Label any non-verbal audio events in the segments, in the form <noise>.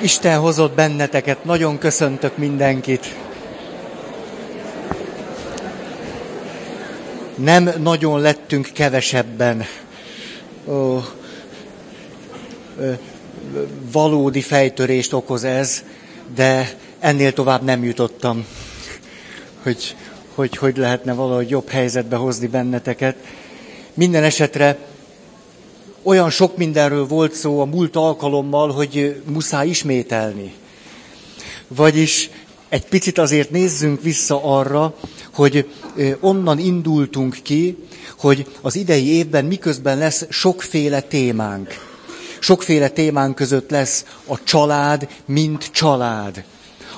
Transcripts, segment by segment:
Isten hozott benneteket, nagyon köszöntök mindenkit. Nem nagyon lettünk kevesebben. Ó, ö, valódi fejtörést okoz ez, de ennél tovább nem jutottam, hogy hogy, hogy lehetne valahogy jobb helyzetbe hozni benneteket. Minden esetre olyan sok mindenről volt szó a múlt alkalommal, hogy muszáj ismételni. Vagyis egy picit azért nézzünk vissza arra, hogy onnan indultunk ki, hogy az idei évben miközben lesz sokféle témánk. Sokféle témánk között lesz a család, mint család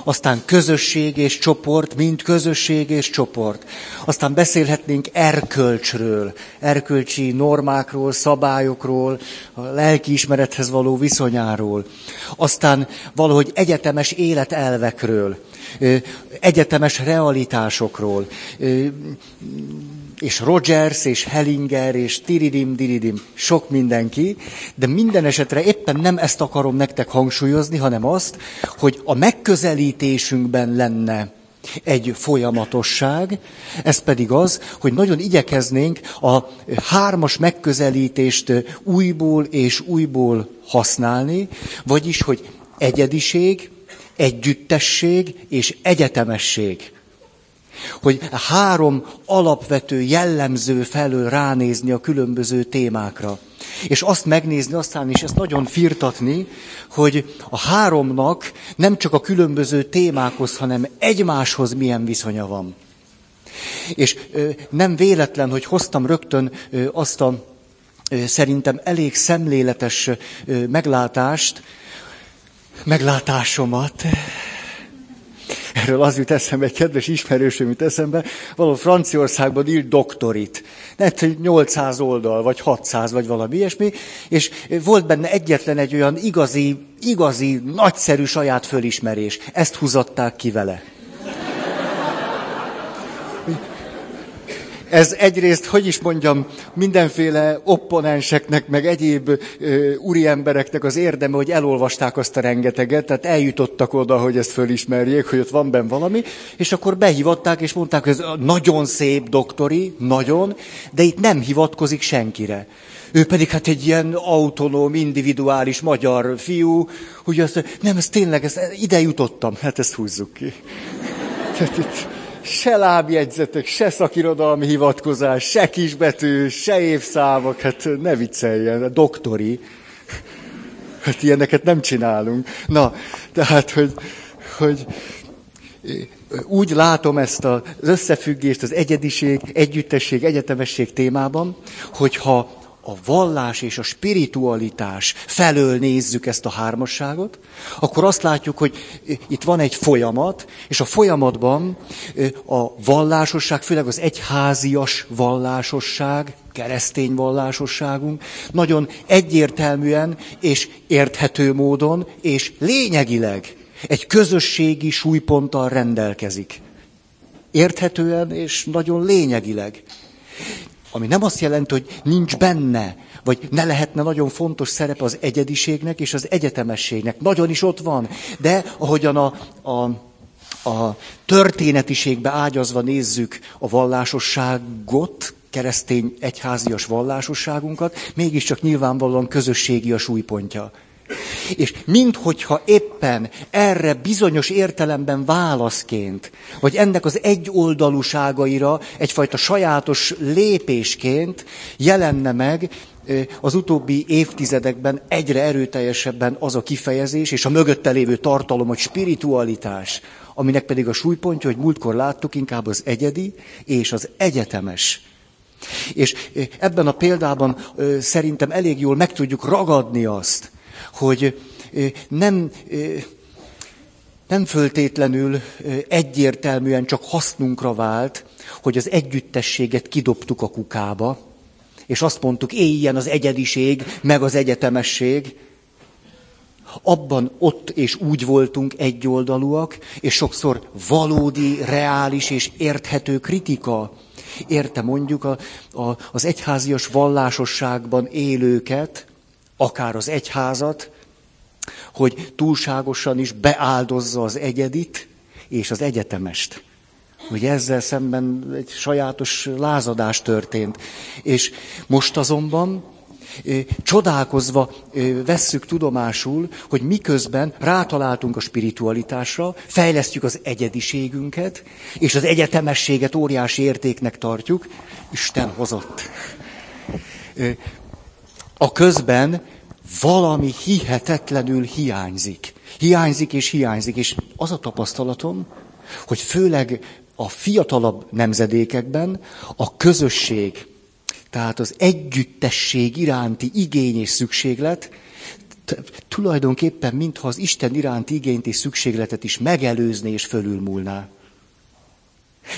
aztán közösség és csoport, mint közösség és csoport. Aztán beszélhetnénk erkölcsről, erkölcsi normákról, szabályokról, a lelkiismerethez való viszonyáról. Aztán valahogy egyetemes életelvekről, egyetemes realitásokról és Rogers, és Hellinger, és Tiridim, Diridim, sok mindenki, de minden esetre éppen nem ezt akarom nektek hangsúlyozni, hanem azt, hogy a megközelítésünkben lenne egy folyamatosság, ez pedig az, hogy nagyon igyekeznénk a hármas megközelítést újból és újból használni, vagyis, hogy egyediség, együttesség és egyetemesség hogy három alapvető jellemző felől ránézni a különböző témákra. És azt megnézni, aztán is ezt nagyon firtatni, hogy a háromnak nem csak a különböző témákhoz, hanem egymáshoz milyen viszonya van. És ö, nem véletlen, hogy hoztam rögtön ö, azt a ö, szerintem elég szemléletes meglátást, meglátásomat, Erről az jut eszembe, egy kedves ismerősöm jut eszembe, való Franciaországban írt doktorit. Nem 800 oldal, vagy 600, vagy valami ilyesmi, és volt benne egyetlen egy olyan igazi, igazi, nagyszerű saját fölismerés. Ezt húzatták ki vele. Ez egyrészt, hogy is mondjam, mindenféle opponenseknek, meg egyéb ö, úri embereknek az érdeme, hogy elolvasták azt a rengeteget, tehát eljutottak oda, hogy ezt fölismerjék, hogy ott van benne valami, és akkor behívatták, és mondták, hogy ez nagyon szép doktori, nagyon, de itt nem hivatkozik senkire. Ő pedig hát egy ilyen autonóm, individuális magyar fiú, hogy azt, nem, ez tényleg, ez, ide jutottam, hát ezt húzzuk ki. <laughs> Tehát itt, se lábjegyzetek, se szakirodalmi hivatkozás, se kisbetű, se évszámok, hát ne vicceljen, doktori. Hát ilyeneket nem csinálunk. Na, tehát, hogy, hogy úgy látom ezt az összefüggést az egyediség, együttesség, egyetemesség témában, hogyha a vallás és a spiritualitás felől nézzük ezt a hármasságot, akkor azt látjuk, hogy itt van egy folyamat, és a folyamatban a vallásosság, főleg az egyházias vallásosság, keresztény vallásosságunk nagyon egyértelműen és érthető módon és lényegileg egy közösségi súlyponttal rendelkezik. Érthetően és nagyon lényegileg. Ami nem azt jelenti, hogy nincs benne, vagy ne lehetne nagyon fontos szerep az egyediségnek és az egyetemességnek. Nagyon is ott van. De ahogyan a, a, a történetiségbe ágyazva nézzük a vallásosságot, keresztény egyházias vallásosságunkat, mégiscsak nyilvánvalóan közösségi a súlypontja. És minthogyha éppen erre bizonyos értelemben válaszként, vagy ennek az egyoldalúságaira egyfajta sajátos lépésként jelenne meg az utóbbi évtizedekben egyre erőteljesebben az a kifejezés, és a mögötte lévő tartalom, hogy spiritualitás, aminek pedig a súlypontja, hogy múltkor láttuk inkább az egyedi és az egyetemes. És ebben a példában szerintem elég jól meg tudjuk ragadni azt, hogy nem, nem föltétlenül egyértelműen csak hasznunkra vált, hogy az együttességet kidobtuk a kukába, és azt mondtuk, éljen az egyediség, meg az egyetemesség. Abban ott és úgy voltunk egyoldalúak, és sokszor valódi, reális és érthető kritika érte mondjuk a, a, az egyházias vallásosságban élőket, akár az egyházat, hogy túlságosan is beáldozza az egyedit és az egyetemest. Hogy ezzel szemben egy sajátos lázadás történt. És most azonban csodálkozva vesszük tudomásul, hogy miközben rátaláltunk a spiritualitásra, fejlesztjük az egyediségünket, és az egyetemességet óriási értéknek tartjuk, Isten hozott. A közben valami hihetetlenül hiányzik. Hiányzik és hiányzik, és az a tapasztalatom, hogy főleg a fiatalabb nemzedékekben a közösség, tehát az együttesség iránti igény és szükséglet tulajdonképpen mintha az Isten iránti igényt és szükségletet is megelőzné és fölülmúlná.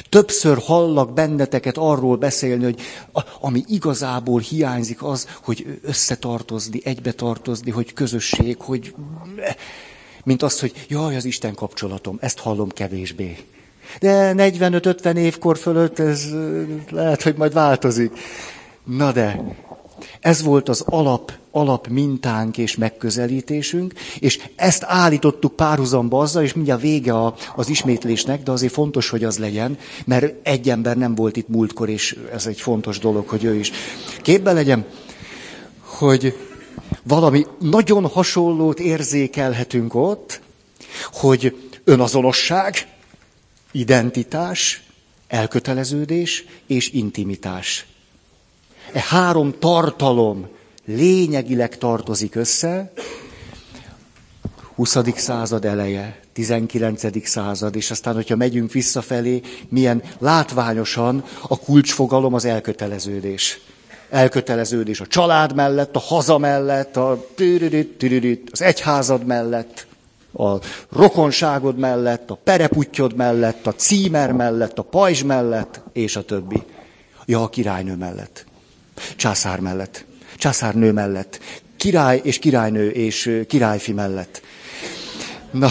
Többször hallak benneteket arról beszélni, hogy ami igazából hiányzik az, hogy összetartozni, egybe tartozni, hogy közösség, hogy... Mint az, hogy jaj, az Isten kapcsolatom, ezt hallom kevésbé. De 45-50 évkor fölött ez lehet, hogy majd változik. Na de, ez volt az alap, alap mintánk és megközelítésünk, és ezt állítottuk párhuzamba azzal, és mindjárt vége a, az ismétlésnek, de azért fontos, hogy az legyen, mert egy ember nem volt itt múltkor, és ez egy fontos dolog, hogy ő is képbe legyen, hogy valami nagyon hasonlót érzékelhetünk ott, hogy önazonosság, identitás, elköteleződés és intimitás. E három tartalom lényegileg tartozik össze, 20. század eleje, 19. század, és aztán, hogyha megyünk visszafelé, milyen látványosan a kulcsfogalom az elköteleződés. Elköteleződés a család mellett, a haza mellett, a az egyházad mellett, a rokonságod mellett, a pereputyod mellett, a címer mellett, a pajzs mellett, és a többi. Ja, a királynő mellett. Császár mellett. Császárnő mellett. Király és királynő és királyfi mellett. Na,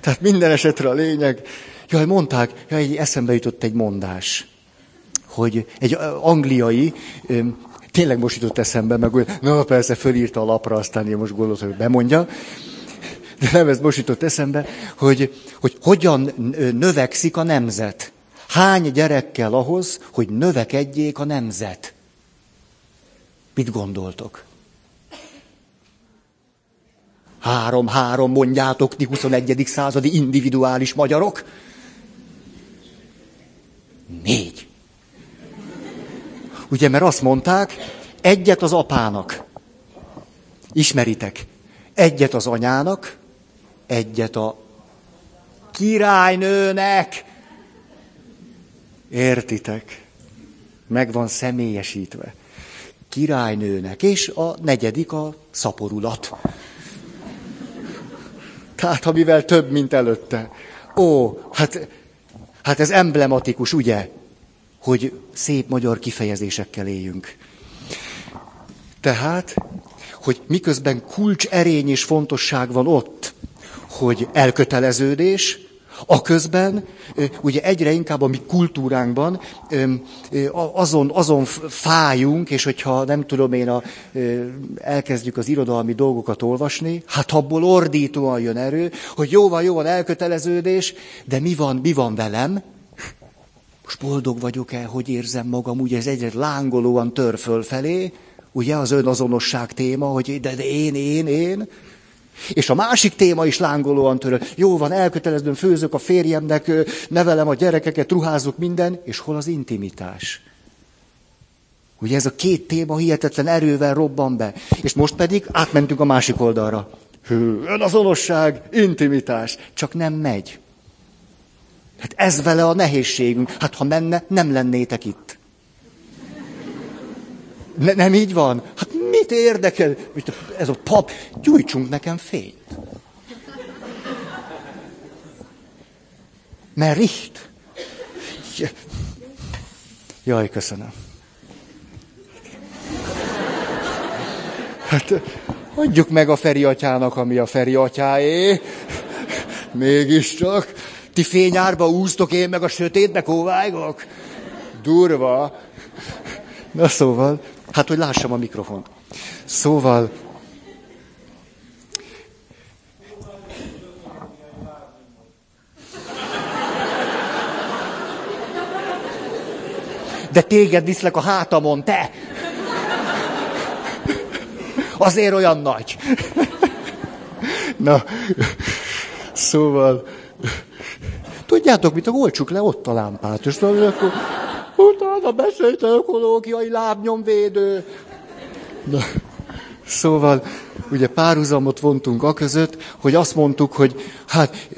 tehát minden esetre a lényeg. Jaj, mondták, jaj, eszembe jutott egy mondás, hogy egy angliai, tényleg most jutott eszembe, meg na persze fölírta a lapra, aztán én most gondoltam, hogy bemondja, de nem ez most jutott eszembe, hogy, hogy hogyan növekszik a nemzet. Hány gyerek kell ahhoz, hogy növekedjék a nemzet? Mit gondoltok? Három, három, mondjátok, ti 21. századi individuális magyarok. Négy. Ugye, mert azt mondták, egyet az apának. Ismeritek. Egyet az anyának, egyet a királynőnek. Értitek? Meg van személyesítve királynőnek, és a negyedik a szaporulat. Tehát, amivel több, mint előtte. Ó, hát, hát ez emblematikus, ugye? Hogy szép magyar kifejezésekkel éljünk. Tehát, hogy miközben kulcs erény és fontosság van ott, hogy elköteleződés, a közben, ugye egyre inkább a mi kultúránkban azon, azon fájunk, és hogyha nem tudom én, a, elkezdjük az irodalmi dolgokat olvasni, hát abból ordítóan jön erő, hogy jó van, jó van elköteleződés, de mi van, mi van velem? Most boldog vagyok-e, hogy érzem magam, ugye ez egyre lángolóan tör fölfelé, ugye az önazonosság téma, hogy de, de én, én, én. És a másik téma is lángolóan töröl. Jó van, elkötelezően főzök a férjemnek, nevelem a gyerekeket, ruházok minden, és hol az intimitás? Ugye ez a két téma hihetetlen erővel robban be. És most pedig átmentünk a másik oldalra. Hű, önazonosság, intimitás. Csak nem megy. Hát ez vele a nehézségünk. Hát ha menne, nem lennétek itt. Ne, nem így van? Hát mit érdekel? Ez a pap, gyújtsunk nekem fényt. Mert richt. Jaj, köszönöm. Hát adjuk meg a Feri atyának, ami a Feri atyáé. Mégiscsak. Ti fényárba úsztok, én meg a sötétbe kóvájgok. Durva. Na szóval, Hát, hogy lássam a mikrofon. Szóval... De téged viszlek a hátamon, te! Azért olyan nagy. Na, szóval... Tudjátok, mit a golcsuk le ott a lámpát, és akkor utána beszélt ökológiai lábnyomvédő. Na, szóval, ugye párhuzamot vontunk a között, hogy azt mondtuk, hogy hát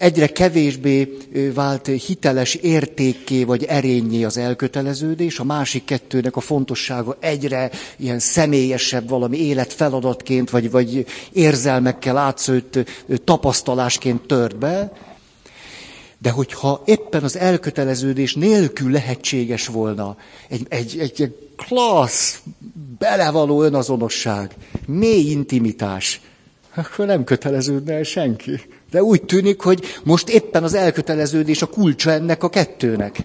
egyre kevésbé vált hiteles értékké vagy erényé az elköteleződés, a másik kettőnek a fontossága egyre ilyen személyesebb valami életfeladatként, vagy, vagy érzelmekkel átszőtt tapasztalásként tört be. De hogyha éppen az elköteleződés nélkül lehetséges volna egy, egy, egy, egy klassz, belevaló önazonosság, mély intimitás, akkor nem köteleződne el senki. De úgy tűnik, hogy most éppen az elköteleződés a kulcsa ennek a kettőnek.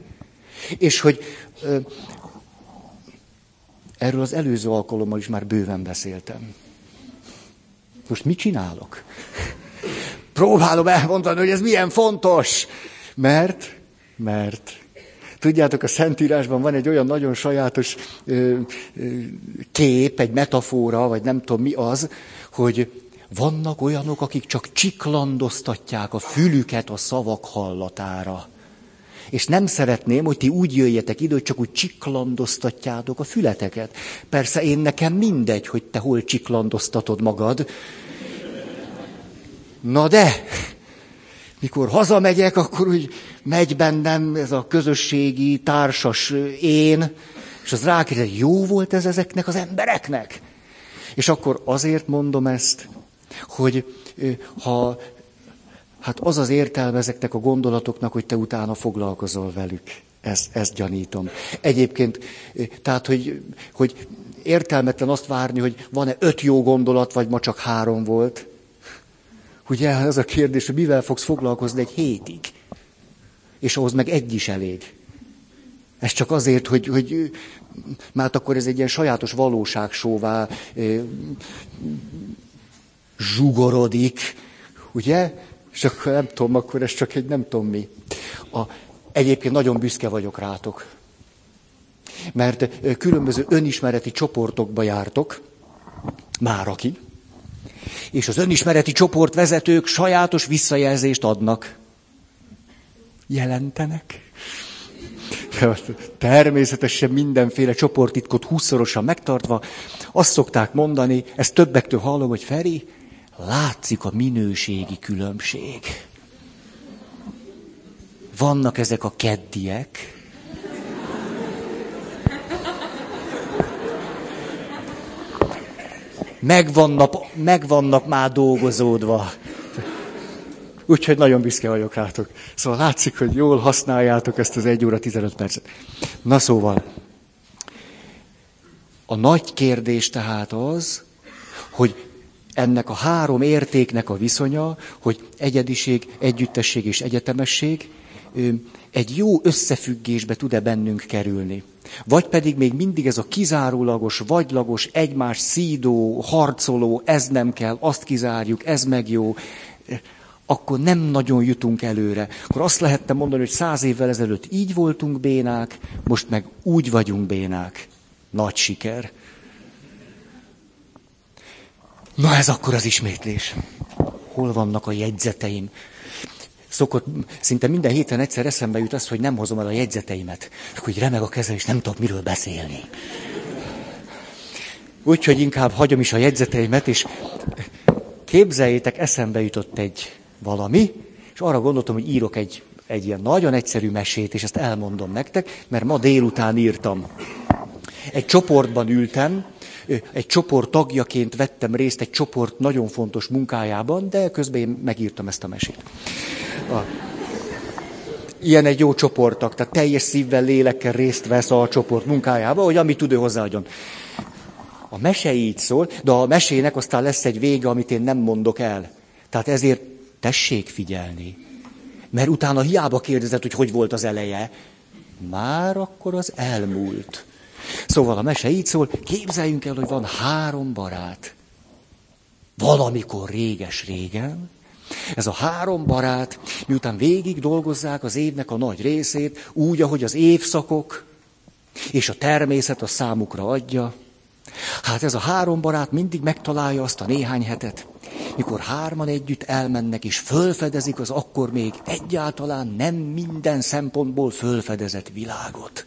És hogy ö, erről az előző alkalommal is már bőven beszéltem. Most mit csinálok? Próbálom elmondani, hogy ez milyen fontos. Mert, mert, tudjátok, a Szentírásban van egy olyan nagyon sajátos ö, ö, kép, egy metafora, vagy nem tudom mi az, hogy vannak olyanok, akik csak csiklandoztatják a fülüket a szavak hallatára. És nem szeretném, hogy ti úgy jöjjetek ide, hogy csak úgy csiklandoztatjátok a fületeket. Persze én nekem mindegy, hogy te hol csiklandoztatod magad. Na de, mikor hazamegyek, akkor úgy megy bennem ez a közösségi, társas én, és az rákérdez, jó volt ez ezeknek az embereknek? És akkor azért mondom ezt, hogy ha hát az az értelme ezeknek a gondolatoknak, hogy te utána foglalkozol velük. Ezt, ezt gyanítom. Egyébként, tehát, hogy, hogy értelmetlen azt várni, hogy van-e öt jó gondolat, vagy ma csak három volt. Ugye ez a kérdés, hogy mivel fogsz foglalkozni egy hétig. És ahhoz meg egy is elég. Ez csak azért, hogy, hogy mert akkor ez egy ilyen sajátos valóságsóvá zsugorodik, ugye? És akkor nem tudom, akkor ez csak egy nem tudom mi. A, egyébként nagyon büszke vagyok rátok. Mert különböző önismereti csoportokba jártok, már aki, és az önismereti csoportvezetők sajátos visszajelzést adnak. Jelentenek. Természetesen mindenféle csoportitkot húszszorosan megtartva, azt szokták mondani, ezt többektől hallom, hogy Feri, látszik a minőségi különbség. Vannak ezek a keddiek, megvannak, megvannak már dolgozódva. Úgyhogy nagyon büszke vagyok rátok. Szóval látszik, hogy jól használjátok ezt az 1 óra 15 percet. Na szóval, a nagy kérdés tehát az, hogy ennek a három értéknek a viszonya, hogy egyediség, együttesség és egyetemesség egy jó összefüggésbe tud-e bennünk kerülni. Vagy pedig még mindig ez a kizárólagos, vagylagos, egymás szídó, harcoló, ez nem kell, azt kizárjuk, ez meg jó, akkor nem nagyon jutunk előre. Akkor azt lehetne mondani, hogy száz évvel ezelőtt így voltunk bénák, most meg úgy vagyunk bénák. Nagy siker. Na ez akkor az ismétlés. Hol vannak a jegyzeteim? Szokott, szinte minden héten egyszer eszembe jut az, hogy nem hozom el a jegyzeteimet. Akkor így remeg a keze, és nem tudok miről beszélni. Úgyhogy inkább hagyom is a jegyzeteimet, és képzeljétek, eszembe jutott egy valami, és arra gondoltam, hogy írok egy, egy ilyen nagyon egyszerű mesét, és ezt elmondom nektek, mert ma délután írtam. Egy csoportban ültem, egy csoport tagjaként vettem részt egy csoport nagyon fontos munkájában, de közben én megírtam ezt a mesét. A, ilyen egy jó csoporttak, tehát teljes szívvel, lélekkel részt vesz a csoport munkájába, hogy amit tud ő hozzáadjon. A mese így szól, de a mesének aztán lesz egy vége, amit én nem mondok el. Tehát ezért tessék figyelni. Mert utána hiába kérdezett, hogy hogy volt az eleje. Már akkor az elmúlt. Szóval a mese így szól, képzeljünk el, hogy van három barát. Valamikor réges-régen, ez a három barát, miután végig dolgozzák az évnek a nagy részét, úgy, ahogy az évszakok, És a természet a számukra adja. Hát ez a három barát mindig megtalálja azt a néhány hetet, mikor hárman együtt elmennek és fölfedezik az akkor még egyáltalán nem minden szempontból fölfedezett világot.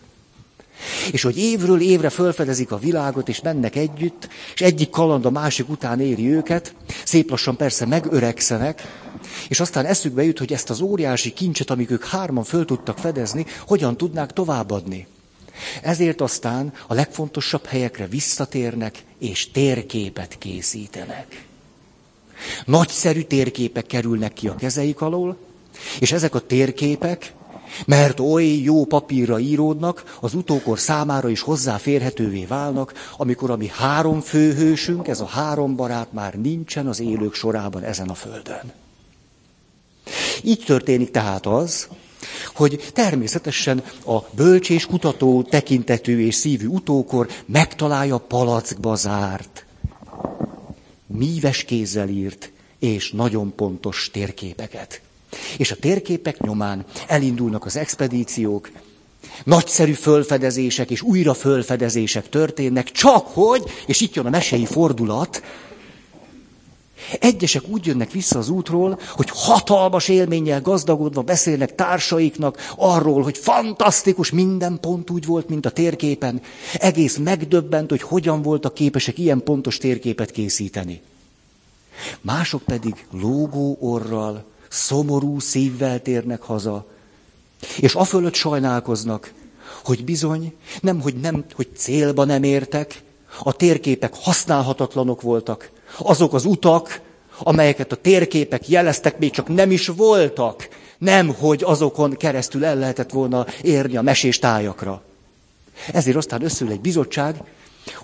És hogy évről évre fölfedezik a világot, és mennek együtt, és egyik kaland a másik után éri őket, szép lassan persze megöregszenek, és aztán eszükbe jut, hogy ezt az óriási kincset, amik ők hárman föl tudtak fedezni, hogyan tudnák továbbadni. Ezért aztán a legfontosabb helyekre visszatérnek, és térképet készítenek. Nagyszerű térképek kerülnek ki a kezeik alól, és ezek a térképek, mert oly jó papírra íródnak, az utókor számára is hozzáférhetővé válnak, amikor a mi három főhősünk, ez a három barát már nincsen az élők sorában ezen a földön. Így történik tehát az, hogy természetesen a bölcsés kutató tekintetű és szívű utókor megtalálja palackba zárt, míves kézzel írt és nagyon pontos térképeket. És a térképek nyomán elindulnak az expedíciók, nagyszerű fölfedezések és újra fölfedezések történnek, csak hogy, és itt jön a mesei fordulat, Egyesek úgy jönnek vissza az útról, hogy hatalmas élménnyel gazdagodva beszélnek társaiknak arról, hogy fantasztikus, minden pont úgy volt, mint a térképen. Egész megdöbbent, hogy hogyan voltak képesek ilyen pontos térképet készíteni. Mások pedig lógó orral, szomorú szívvel térnek haza, és afölött sajnálkoznak, hogy bizony, nem, hogy nem, hogy célba nem értek, a térképek használhatatlanok voltak, azok az utak, amelyeket a térképek jeleztek, még csak nem is voltak, nem, hogy azokon keresztül el lehetett volna érni a mesés tájakra. Ezért aztán összül egy bizottság,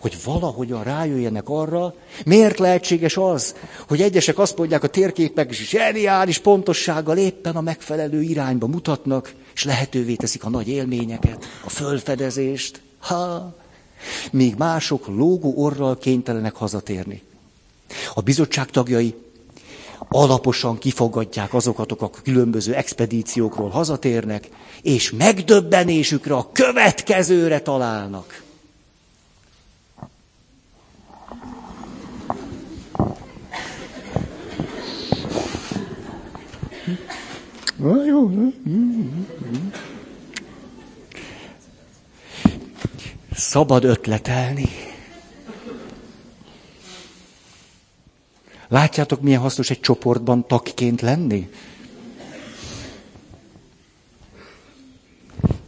hogy valahogyan rájöjjenek arra, miért lehetséges az, hogy egyesek azt mondják, a térképek zseniális pontossággal éppen a megfelelő irányba mutatnak, és lehetővé teszik a nagy élményeket, a fölfedezést. Ha, míg mások lógó orral kénytelenek hazatérni. A bizottság tagjai alaposan kifogadják azokat, akik a különböző expedíciókról hazatérnek, és megdöbbenésükre a következőre találnak. Szabad ötletelni. Látjátok, milyen hasznos egy csoportban tagként lenni?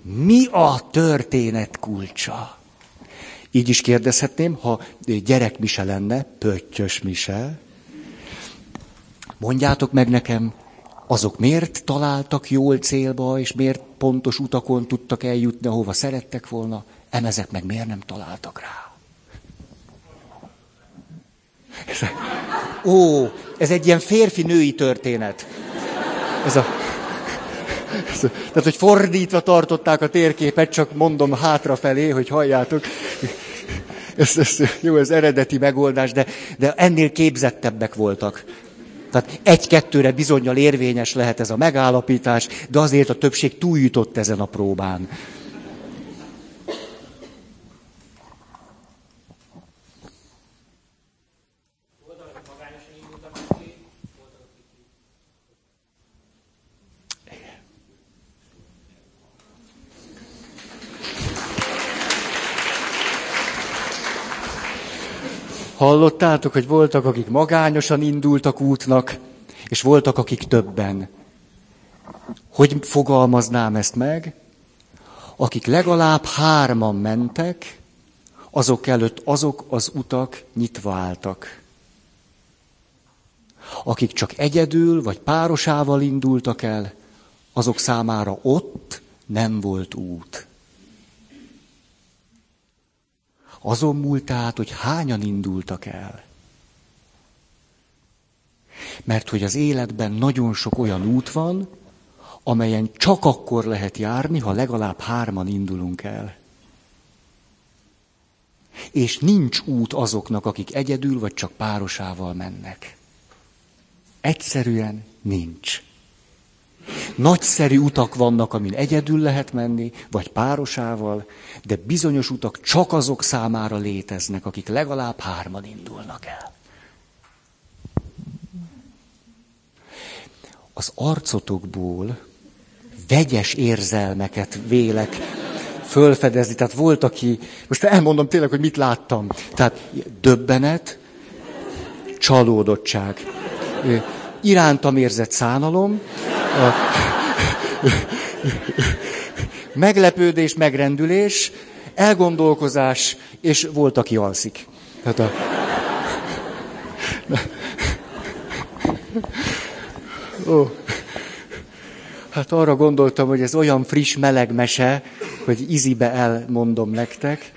Mi a történet kulcsa? Így is kérdezhetném, ha gyerekmise lenne, pöttyös mise. Mondjátok meg nekem, azok miért találtak jól célba, és miért pontos utakon tudtak eljutni, ahova szerettek volna, emezek meg miért nem találtak rá? Ó, ez egy ilyen férfi-női történet. Ez a... Ez a... Tehát, hogy fordítva tartották a térképet, csak mondom hátrafelé, hogy halljátok. Ez, ez, jó, ez eredeti megoldás, de, de ennél képzettebbek voltak. Tehát egy-kettőre bizonyal érvényes lehet ez a megállapítás, de azért a többség túljutott ezen a próbán. Hallottátok, hogy voltak, akik magányosan indultak útnak, és voltak, akik többen. Hogy fogalmaznám ezt meg? Akik legalább hárman mentek, azok előtt azok az utak nyitva álltak. Akik csak egyedül vagy párosával indultak el, azok számára ott nem volt út. Azon múlt tehát, hogy hányan indultak el. Mert hogy az életben nagyon sok olyan út van, amelyen csak akkor lehet járni, ha legalább hárman indulunk el. És nincs út azoknak, akik egyedül vagy csak párosával mennek. Egyszerűen nincs. Nagyszerű utak vannak, amin egyedül lehet menni, vagy párosával, de bizonyos utak csak azok számára léteznek, akik legalább hárman indulnak el. Az arcotokból vegyes érzelmeket vélek fölfedezni. Tehát volt, aki, most elmondom tényleg, hogy mit láttam. Tehát döbbenet, csalódottság, irántam érzett szánalom, meglepődés, megrendülés, elgondolkozás, és volt, aki alszik. Tehát a... Ó. Hát arra gondoltam, hogy ez olyan friss, meleg mese, hogy izibe elmondom nektek.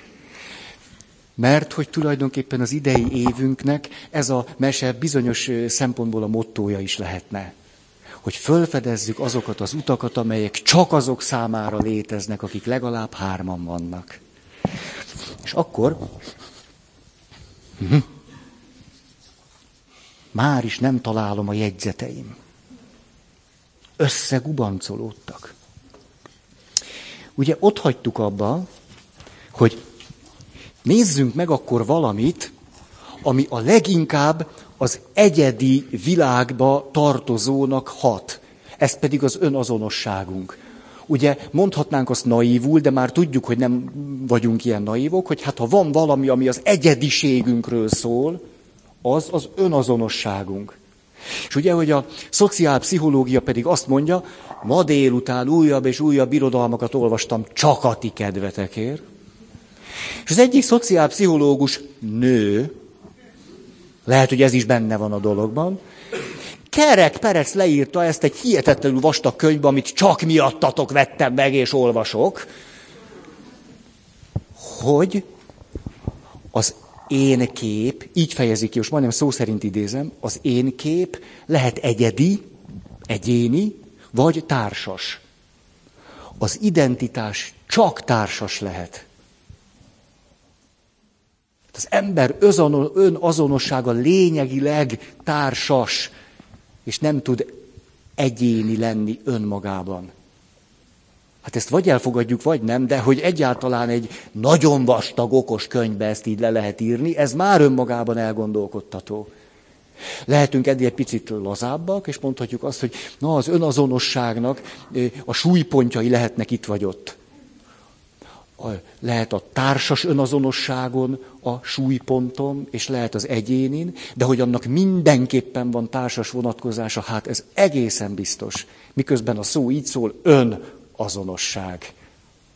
Mert hogy tulajdonképpen az idei évünknek ez a mese bizonyos szempontból a mottója is lehetne. Hogy fölfedezzük azokat az utakat, amelyek csak azok számára léteznek, akik legalább hárman vannak. És akkor hm, már is nem találom a jegyzeteim. Összegubancolódtak. Ugye ott hagytuk abba, hogy Nézzünk meg akkor valamit, ami a leginkább az egyedi világba tartozónak hat. Ez pedig az önazonosságunk. Ugye mondhatnánk azt naívul, de már tudjuk, hogy nem vagyunk ilyen naívok, hogy hát ha van valami, ami az egyediségünkről szól, az az önazonosságunk. És ugye, hogy a szociálpszichológia pedig azt mondja, ma délután újabb és újabb irodalmakat olvastam csak a ti kedvetekért, és az egyik szociálpszichológus nő, lehet, hogy ez is benne van a dologban, Kerek Perec leírta ezt egy hihetetlenül vastag könyvbe, amit csak miattatok vettem meg és olvasok, hogy az én kép, így fejezik ki, most majdnem szó szerint idézem, az én kép lehet egyedi, egyéni, vagy társas. Az identitás csak társas lehet. Az ember önazonossága lényegileg társas, és nem tud egyéni lenni önmagában. Hát ezt vagy elfogadjuk, vagy nem, de hogy egyáltalán egy nagyon vastag, okos könyvbe ezt így le lehet írni, ez már önmagában elgondolkodtató. Lehetünk eddig egy picit lazábbak, és mondhatjuk azt, hogy na, az önazonosságnak a súlypontjai lehetnek itt vagy ott lehet a társas önazonosságon a súlypontom, és lehet az egyénin, de hogy annak mindenképpen van társas vonatkozása, hát ez egészen biztos. Miközben a szó így szól, önazonosság.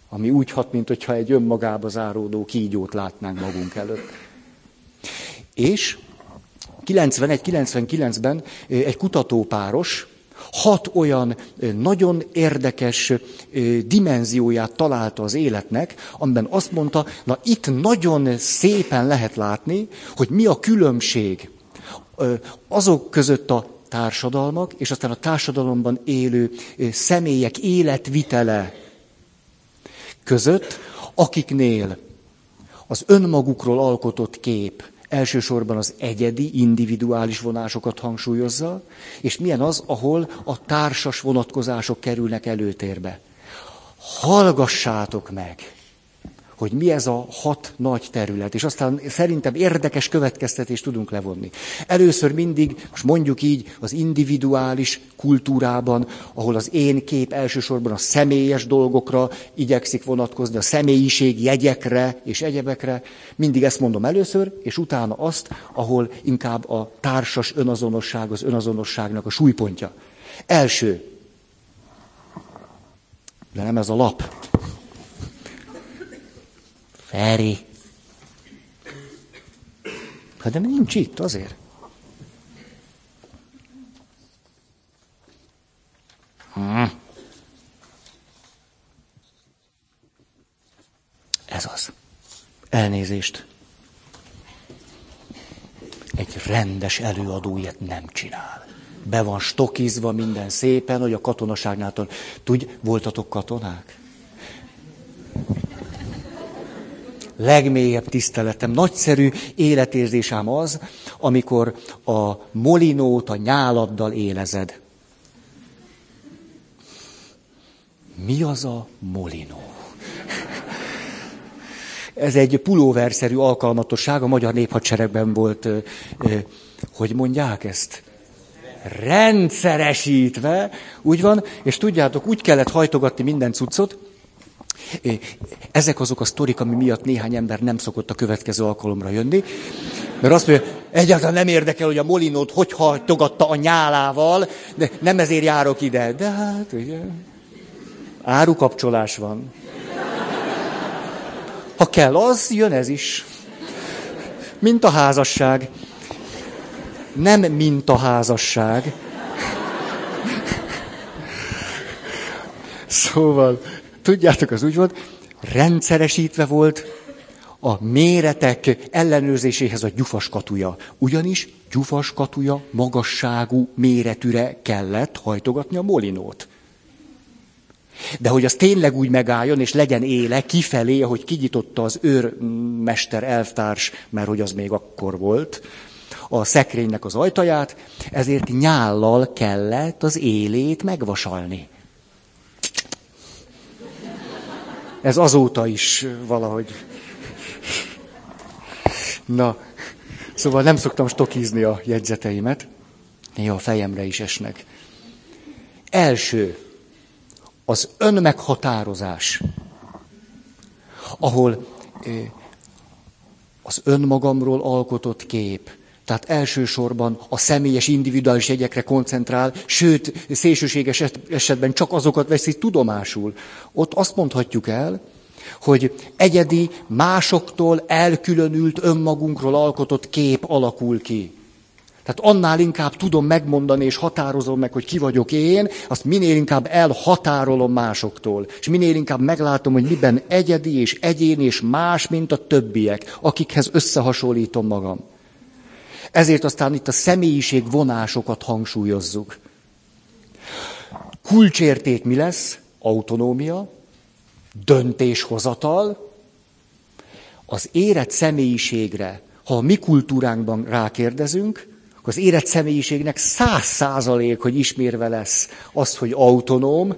Ami úgy hat, mint hogyha egy önmagába záródó kígyót látnánk magunk előtt. És 91-99-ben egy kutatópáros, hat olyan nagyon érdekes dimenzióját találta az életnek, amiben azt mondta, na itt nagyon szépen lehet látni, hogy mi a különbség azok között a társadalmak, és aztán a társadalomban élő személyek életvitele között, akiknél az önmagukról alkotott kép elsősorban az egyedi, individuális vonásokat hangsúlyozza, és milyen az, ahol a társas vonatkozások kerülnek előtérbe. Hallgassátok meg! Hogy mi ez a hat nagy terület, és aztán szerintem érdekes következtetést tudunk levonni. Először mindig, most mondjuk így, az individuális kultúrában, ahol az én kép elsősorban a személyes dolgokra igyekszik vonatkozni, a személyiség jegyekre és egyebekre, mindig ezt mondom először, és utána azt, ahol inkább a társas önazonosság az önazonosságnak a súlypontja. Első, de nem ez a lap. Feri. Hát de nincs itt azért. Hm. Ez az. Elnézést. Egy rendes előadó ilyet nem csinál. Be van stokizva minden szépen, hogy a katonaságnál. Tudj, voltatok katonák? Legmélyebb tiszteletem, nagyszerű életérzésem az, amikor a molinót a nyáladdal élezed. Mi az a molinó? Ez egy pulóverszerű alkalmatosság, a magyar néphadseregben volt, hogy mondják ezt? Rendszeresítve, úgy van, és tudjátok, úgy kellett hajtogatni minden cuccot, ezek azok a sztorik, ami miatt néhány ember nem szokott a következő alkalomra jönni. Mert azt mondja, egyáltalán nem érdekel, hogy a molinót hogy hajtogatta a nyálával, de nem ezért járok ide. De hát, ugye, árukapcsolás van. Ha kell az, jön ez is. Mint a házasság. Nem mint a házasság. Szóval, tudjátok, az úgy volt, rendszeresítve volt a méretek ellenőrzéséhez a gyufas katuja. Ugyanis gyufas katuja magasságú méretűre kellett hajtogatni a molinót. De hogy az tényleg úgy megálljon, és legyen éle kifelé, ahogy kinyitotta az őrmester elvtárs, mert hogy az még akkor volt, a szekrénynek az ajtaját, ezért nyállal kellett az élét megvasalni. Ez azóta is valahogy. Na, szóval nem szoktam stokizni a jegyzeteimet. Néha a fejemre is esnek. Első, az önmeghatározás, ahol az önmagamról alkotott kép, tehát elsősorban a személyes, individuális jegyekre koncentrál, sőt, szélsőséges esetben csak azokat veszi tudomásul. Ott azt mondhatjuk el, hogy egyedi, másoktól elkülönült önmagunkról alkotott kép alakul ki. Tehát annál inkább tudom megmondani és határozom meg, hogy ki vagyok én, azt minél inkább elhatárolom másoktól. És minél inkább meglátom, hogy miben egyedi és egyén és más, mint a többiek, akikhez összehasonlítom magam. Ezért aztán itt a személyiség vonásokat hangsúlyozzuk. Kulcsérték mi lesz? Autonómia, döntéshozatal, az érett személyiségre, ha a mi kultúránkban rákérdezünk, akkor az érett személyiségnek száz százalék, hogy ismérve lesz az, hogy autonóm,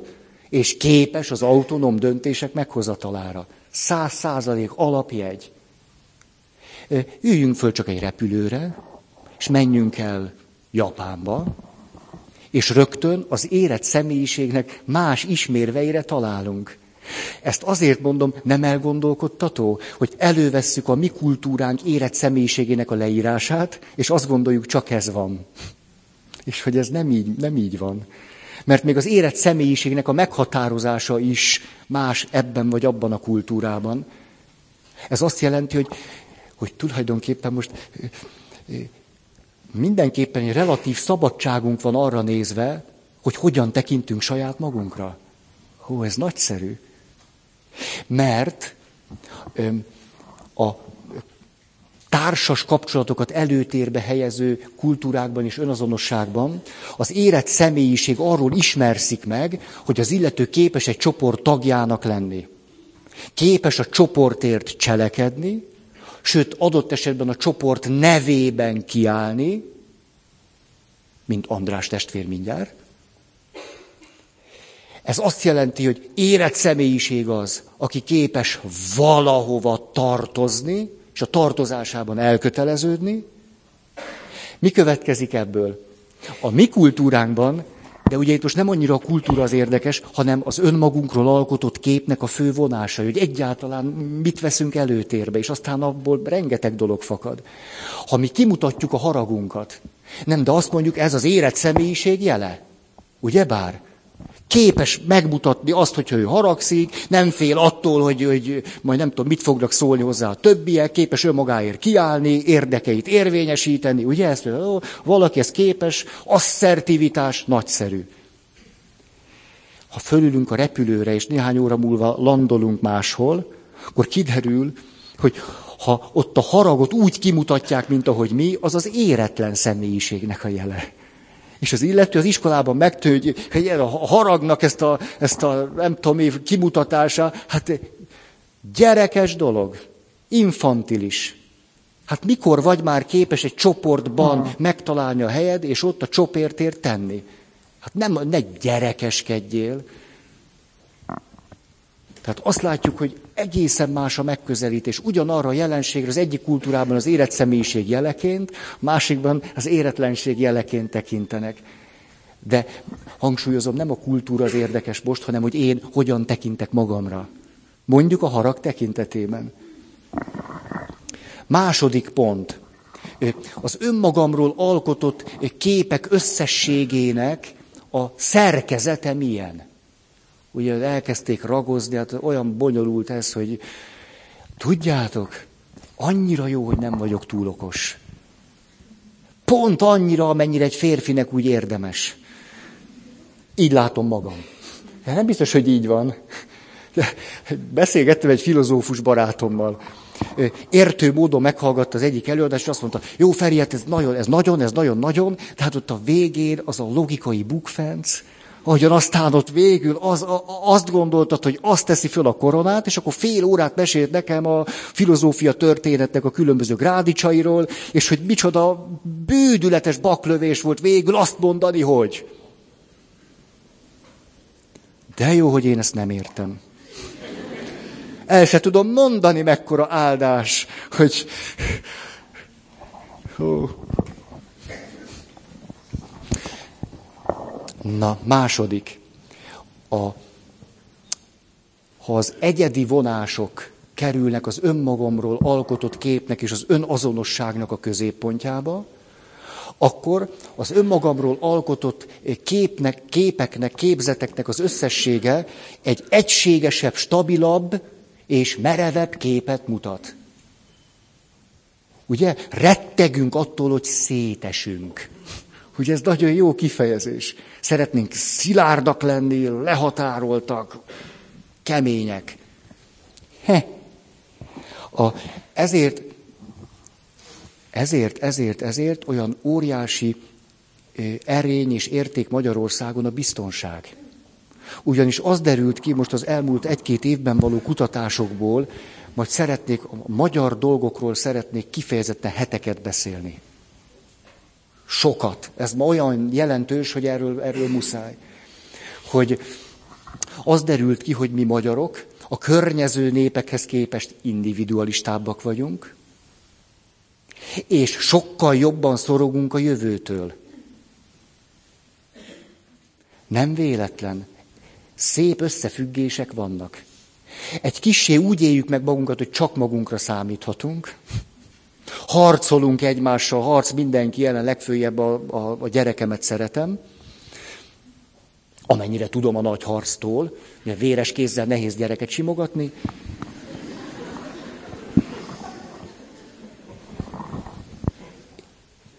és képes az autonóm döntések meghozatalára. Száz százalék alapjegy. Üljünk föl csak egy repülőre, és menjünk el Japánba, és rögtön az érett személyiségnek más ismérveire találunk. Ezt azért mondom, nem elgondolkodtató, hogy elővesszük a mi kultúránk érett személyiségének a leírását, és azt gondoljuk, csak ez van. És hogy ez nem így, nem így van. Mert még az érett személyiségnek a meghatározása is más ebben vagy abban a kultúrában. Ez azt jelenti, hogy, hogy tulajdonképpen most mindenképpen egy relatív szabadságunk van arra nézve, hogy hogyan tekintünk saját magunkra. Hú, ez nagyszerű. Mert a társas kapcsolatokat előtérbe helyező kultúrákban és önazonosságban az érett személyiség arról ismerszik meg, hogy az illető képes egy csoport tagjának lenni. Képes a csoportért cselekedni, sőt adott esetben a csoport nevében kiállni, mint András testvér mindjárt, ez azt jelenti, hogy érett személyiség az, aki képes valahova tartozni, és a tartozásában elköteleződni. Mi következik ebből? A mi kultúránkban, de ugye itt most nem annyira a kultúra az érdekes, hanem az önmagunkról alkotott képnek a fő vonása, hogy egyáltalán mit veszünk előtérbe, és aztán abból rengeteg dolog fakad. Ha mi kimutatjuk a haragunkat, nem, de azt mondjuk, ez az érett személyiség jele. Ugye bár? Képes megmutatni azt, hogyha ő haragszik, nem fél attól, hogy, hogy majd nem tudom, mit fognak szólni hozzá a többiek, képes önmagáért kiállni, érdekeit érvényesíteni, ugye ezt, valaki ez képes, asszertivitás nagyszerű. Ha fölülünk a repülőre, és néhány óra múlva landolunk máshol, akkor kiderül, hogy ha ott a haragot úgy kimutatják, mint ahogy mi, az az éretlen személyiségnek a jele. És az illető az iskolában megtő, hogy a haragnak ezt a, ezt a nem tudom év kimutatása, hát gyerekes dolog, infantilis. Hát mikor vagy már képes egy csoportban hmm. megtalálni a helyed, és ott a csopértért tenni? Hát nem, ne gyerekeskedjél. Tehát azt látjuk, hogy egészen más a megközelítés. Ugyanarra a jelenségre az egyik kultúrában az érett személyiség jeleként, másikban az éretlenség jeleként tekintenek. De hangsúlyozom, nem a kultúra az érdekes most, hanem hogy én hogyan tekintek magamra. Mondjuk a harag tekintetében. Második pont. Az önmagamról alkotott képek összességének a szerkezete milyen? Ugye elkezdték ragozni, hát olyan bonyolult ez, hogy tudjátok, annyira jó, hogy nem vagyok túl okos. Pont annyira, amennyire egy férfinek úgy érdemes. Így látom magam. De nem biztos, hogy így van. Beszélgettem egy filozófus barátommal. Értő módon meghallgatta az egyik előadást, és azt mondta, jó Feri, hát ez nagyon, ez nagyon, ez nagyon-nagyon, tehát ott a végén az a logikai bukfenc, ahogyan aztán ott végül az, a, azt gondoltad, hogy azt teszi föl a koronát, és akkor fél órát mesélt nekem a filozófia történetnek a különböző grádicsairól, és hogy micsoda bődületes baklövés volt végül azt mondani, hogy de jó, hogy én ezt nem értem. El se tudom mondani, mekkora áldás, hogy... Hú. Na, második. A, ha az egyedi vonások kerülnek az önmagamról alkotott képnek és az önazonosságnak a középpontjába, akkor az önmagamról alkotott képnek, képeknek, képzeteknek az összessége egy egységesebb, stabilabb és merevebb képet mutat. Ugye rettegünk attól, hogy szétesünk. Ugye ez nagyon jó kifejezés. Szeretnénk szilárdak lenni, lehatároltak, kemények. He. A, ezért, ezért, ezért, ezért olyan óriási erény és érték Magyarországon a biztonság. Ugyanis az derült ki most az elmúlt egy-két évben való kutatásokból, majd szeretnék, a magyar dolgokról szeretnék kifejezetten heteket beszélni. Sokat. Ez ma olyan jelentős, hogy erről, erről muszáj. Hogy az derült ki, hogy mi magyarok a környező népekhez képest individualistábbak vagyunk, és sokkal jobban szorogunk a jövőtől. Nem véletlen. Szép összefüggések vannak. Egy kissé úgy éljük meg magunkat, hogy csak magunkra számíthatunk. Harcolunk egymással, harc mindenki jelen, legfőjebb a, a, a gyerekemet szeretem. Amennyire tudom a nagy harctól, ugye véres kézzel nehéz gyereket simogatni.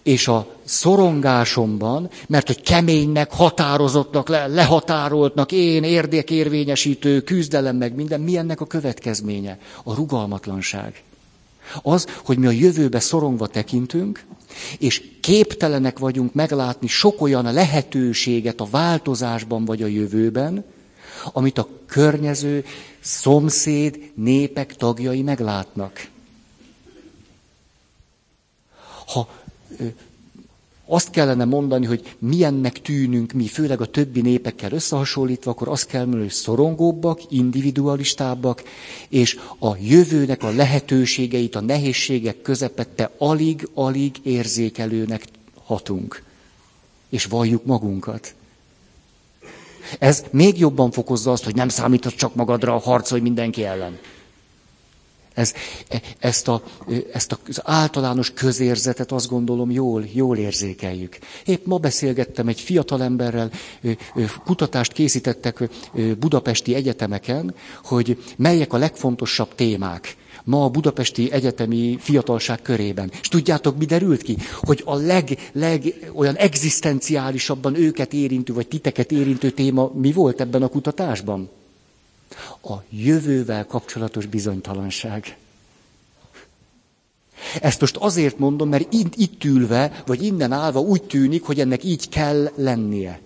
és a szorongásomban, mert hogy keménynek, határozottnak, le, lehatároltnak, én érdekérvényesítő, küzdelem meg minden, mi ennek a következménye? A rugalmatlanság. Az, hogy mi a jövőbe szorongva tekintünk, és képtelenek vagyunk meglátni sok olyan lehetőséget a változásban vagy a jövőben, amit a környező szomszéd népek tagjai meglátnak. Ha azt kellene mondani, hogy milyennek tűnünk mi, főleg a többi népekkel összehasonlítva, akkor azt kell mondani, hogy szorongóbbak, individualistábbak, és a jövőnek a lehetőségeit, a nehézségek közepette alig-alig érzékelőnek hatunk. És valljuk magunkat. Ez még jobban fokozza azt, hogy nem számítod csak magadra, harcolj mindenki ellen. Ez, ezt, a, ezt az általános közérzetet azt gondolom jól, jól érzékeljük. Épp ma beszélgettem egy fiatalemberrel, kutatást készítettek budapesti egyetemeken, hogy melyek a legfontosabb témák ma a budapesti egyetemi fiatalság körében. És tudjátok, mi derült ki? Hogy a leg, leg olyan egzisztenciálisabban őket érintő, vagy titeket érintő téma mi volt ebben a kutatásban? A jövővel kapcsolatos bizonytalanság. Ezt most azért mondom, mert itt, itt ülve, vagy innen állva úgy tűnik, hogy ennek így kell lennie.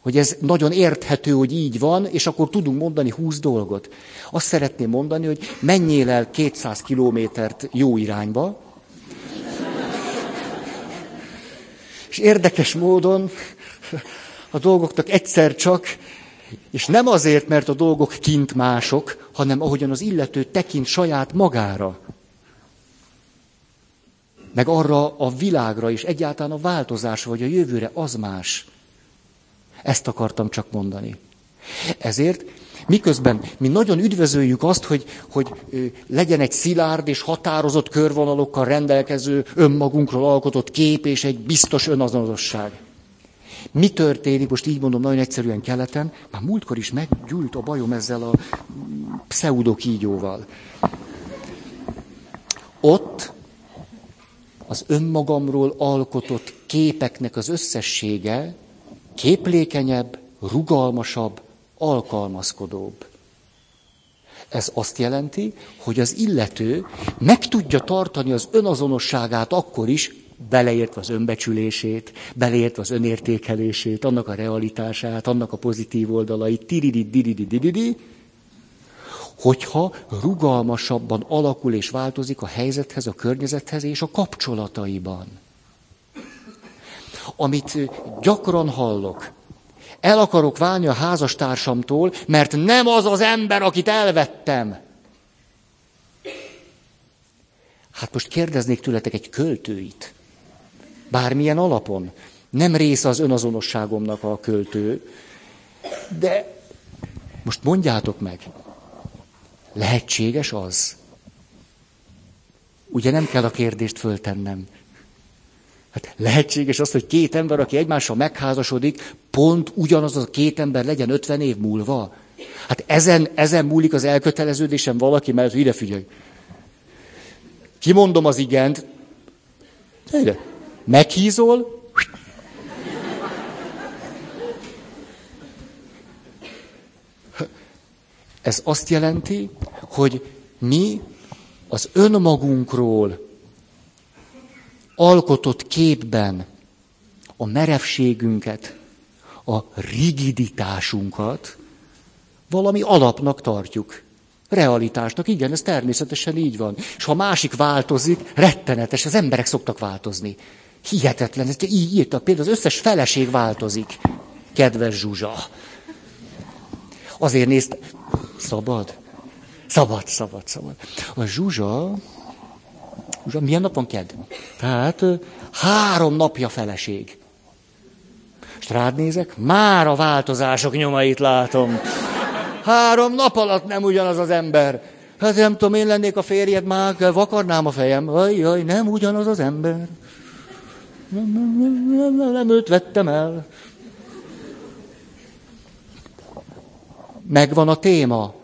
Hogy ez nagyon érthető, hogy így van, és akkor tudunk mondani húsz dolgot. Azt szeretném mondani, hogy menjél el 200 kilométert jó irányba, és érdekes módon a dolgoknak egyszer csak És nem azért, mert a dolgok kint mások, hanem ahogyan az illető tekint saját magára. Meg arra a világra is, egyáltalán a változásra, vagy a jövőre, az más. Ezt akartam csak mondani. Ezért Miközben mi nagyon üdvözöljük azt, hogy, hogy legyen egy szilárd és határozott körvonalokkal rendelkező önmagunkról alkotott kép és egy biztos önazonosság. Mi történik, most így mondom nagyon egyszerűen keleten, már múltkor is meggyűlt a bajom ezzel a pseudokígyóval. Ott az önmagamról alkotott képeknek az összessége képlékenyebb, rugalmasabb, alkalmazkodóbb. Ez azt jelenti, hogy az illető meg tudja tartani az önazonosságát akkor is, beleértve az önbecsülését, beleértve az önértékelését, annak a realitását, annak a pozitív oldalait, tiridi, diridi, diridi, hogyha rugalmasabban alakul és változik a helyzethez, a környezethez és a kapcsolataiban. Amit gyakran hallok, el akarok válni a házastársamtól, mert nem az az ember, akit elvettem. Hát most kérdeznék tőletek egy költőit. Bármilyen alapon. Nem része az önazonosságomnak a költő. De most mondjátok meg, lehetséges az? Ugye nem kell a kérdést föltennem. Hát lehetséges az, hogy két ember, aki egymással megházasodik, pont ugyanaz a két ember legyen 50 év múlva? Hát ezen, ezen múlik az elköteleződésem valaki mert ide figyelj. Kimondom az igent. Ide. Meghízol, Ez azt jelenti, hogy mi az önmagunkról alkotott képben a merevségünket, a rigiditásunkat valami alapnak tartjuk. Realitásnak, igen, ez természetesen így van. És ha másik változik, rettenetes, az emberek szoktak változni. Hihetetlen, ez így írta, például az összes feleség változik. Kedves Zsuzsa. Azért nézd, szabad? Szabad, szabad, szabad. A Zsuzsa Zsuzsa, milyen napon kedd? Tehát három napja feleség. És rád nézek, már a változások nyomait látom. Három nap alatt nem ugyanaz az ember. Hát nem tudom, én lennék a férjed, már vakarnám a fejem. Aj, jaj, nem ugyanaz az ember. Nem, őt vettem el. Megvan a téma.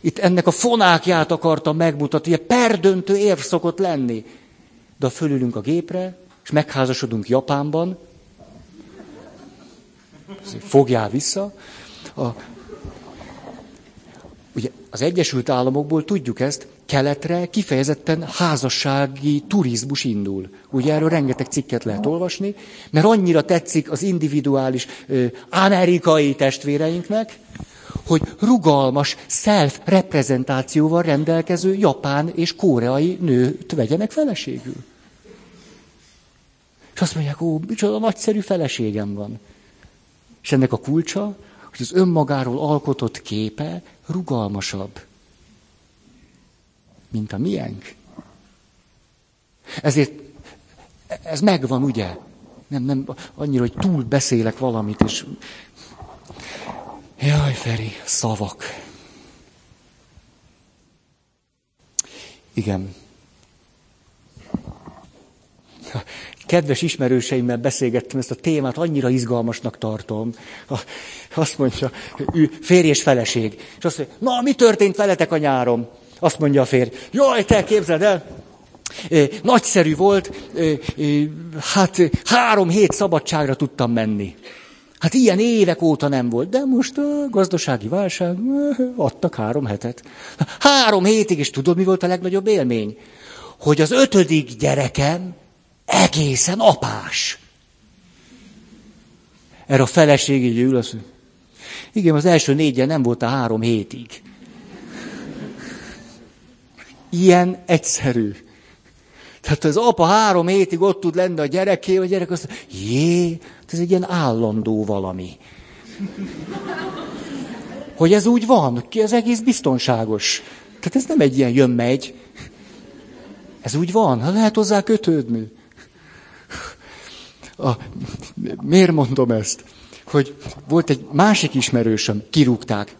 Itt ennek a fonákját akartam megmutatni, hogy perdöntő érv szokott lenni. De fölülünk a gépre, és megházasodunk Japánban, fogjál vissza, a, az Egyesült Államokból tudjuk ezt, keletre kifejezetten házassági turizmus indul. Ugye erről rengeteg cikket lehet olvasni, mert annyira tetszik az individuális ö, amerikai testvéreinknek, hogy rugalmas self-reprezentációval rendelkező japán és koreai nőt vegyenek feleségül. És azt mondják, ó, micsoda nagyszerű feleségem van. És ennek a kulcsa, hogy az önmagáról alkotott képe rugalmasabb, mint a miénk. Ezért ez megvan, ugye? Nem, nem annyira, hogy túl beszélek valamit, és Jaj, Feri, szavak. Igen. Kedves ismerőseimmel beszélgettem ezt a témát, annyira izgalmasnak tartom. Azt mondja, ő férj és feleség. És azt mondja, na, mi történt veletek a nyáron? Azt mondja a férj, jaj, te képzeld el, nagyszerű volt, hát három hét szabadságra tudtam menni. Hát ilyen évek óta nem volt, de most a gazdasági válság, adtak három hetet. Három hétig, és tudod, mi volt a legnagyobb élmény? Hogy az ötödik gyerekem egészen apás. Erre a feleség így ül, azt igen, az első négyen nem volt a három hétig. Ilyen egyszerű. Tehát az apa három hétig ott tud lenni a gyereké, a gyerek azt jé, ez egy ilyen állandó valami. Hogy ez úgy van, ki az egész biztonságos. Tehát ez nem egy ilyen jön-megy. Ez úgy van, lehet hozzá kötődni. A, miért mondom ezt? Hogy volt egy másik ismerősöm, kirúgták.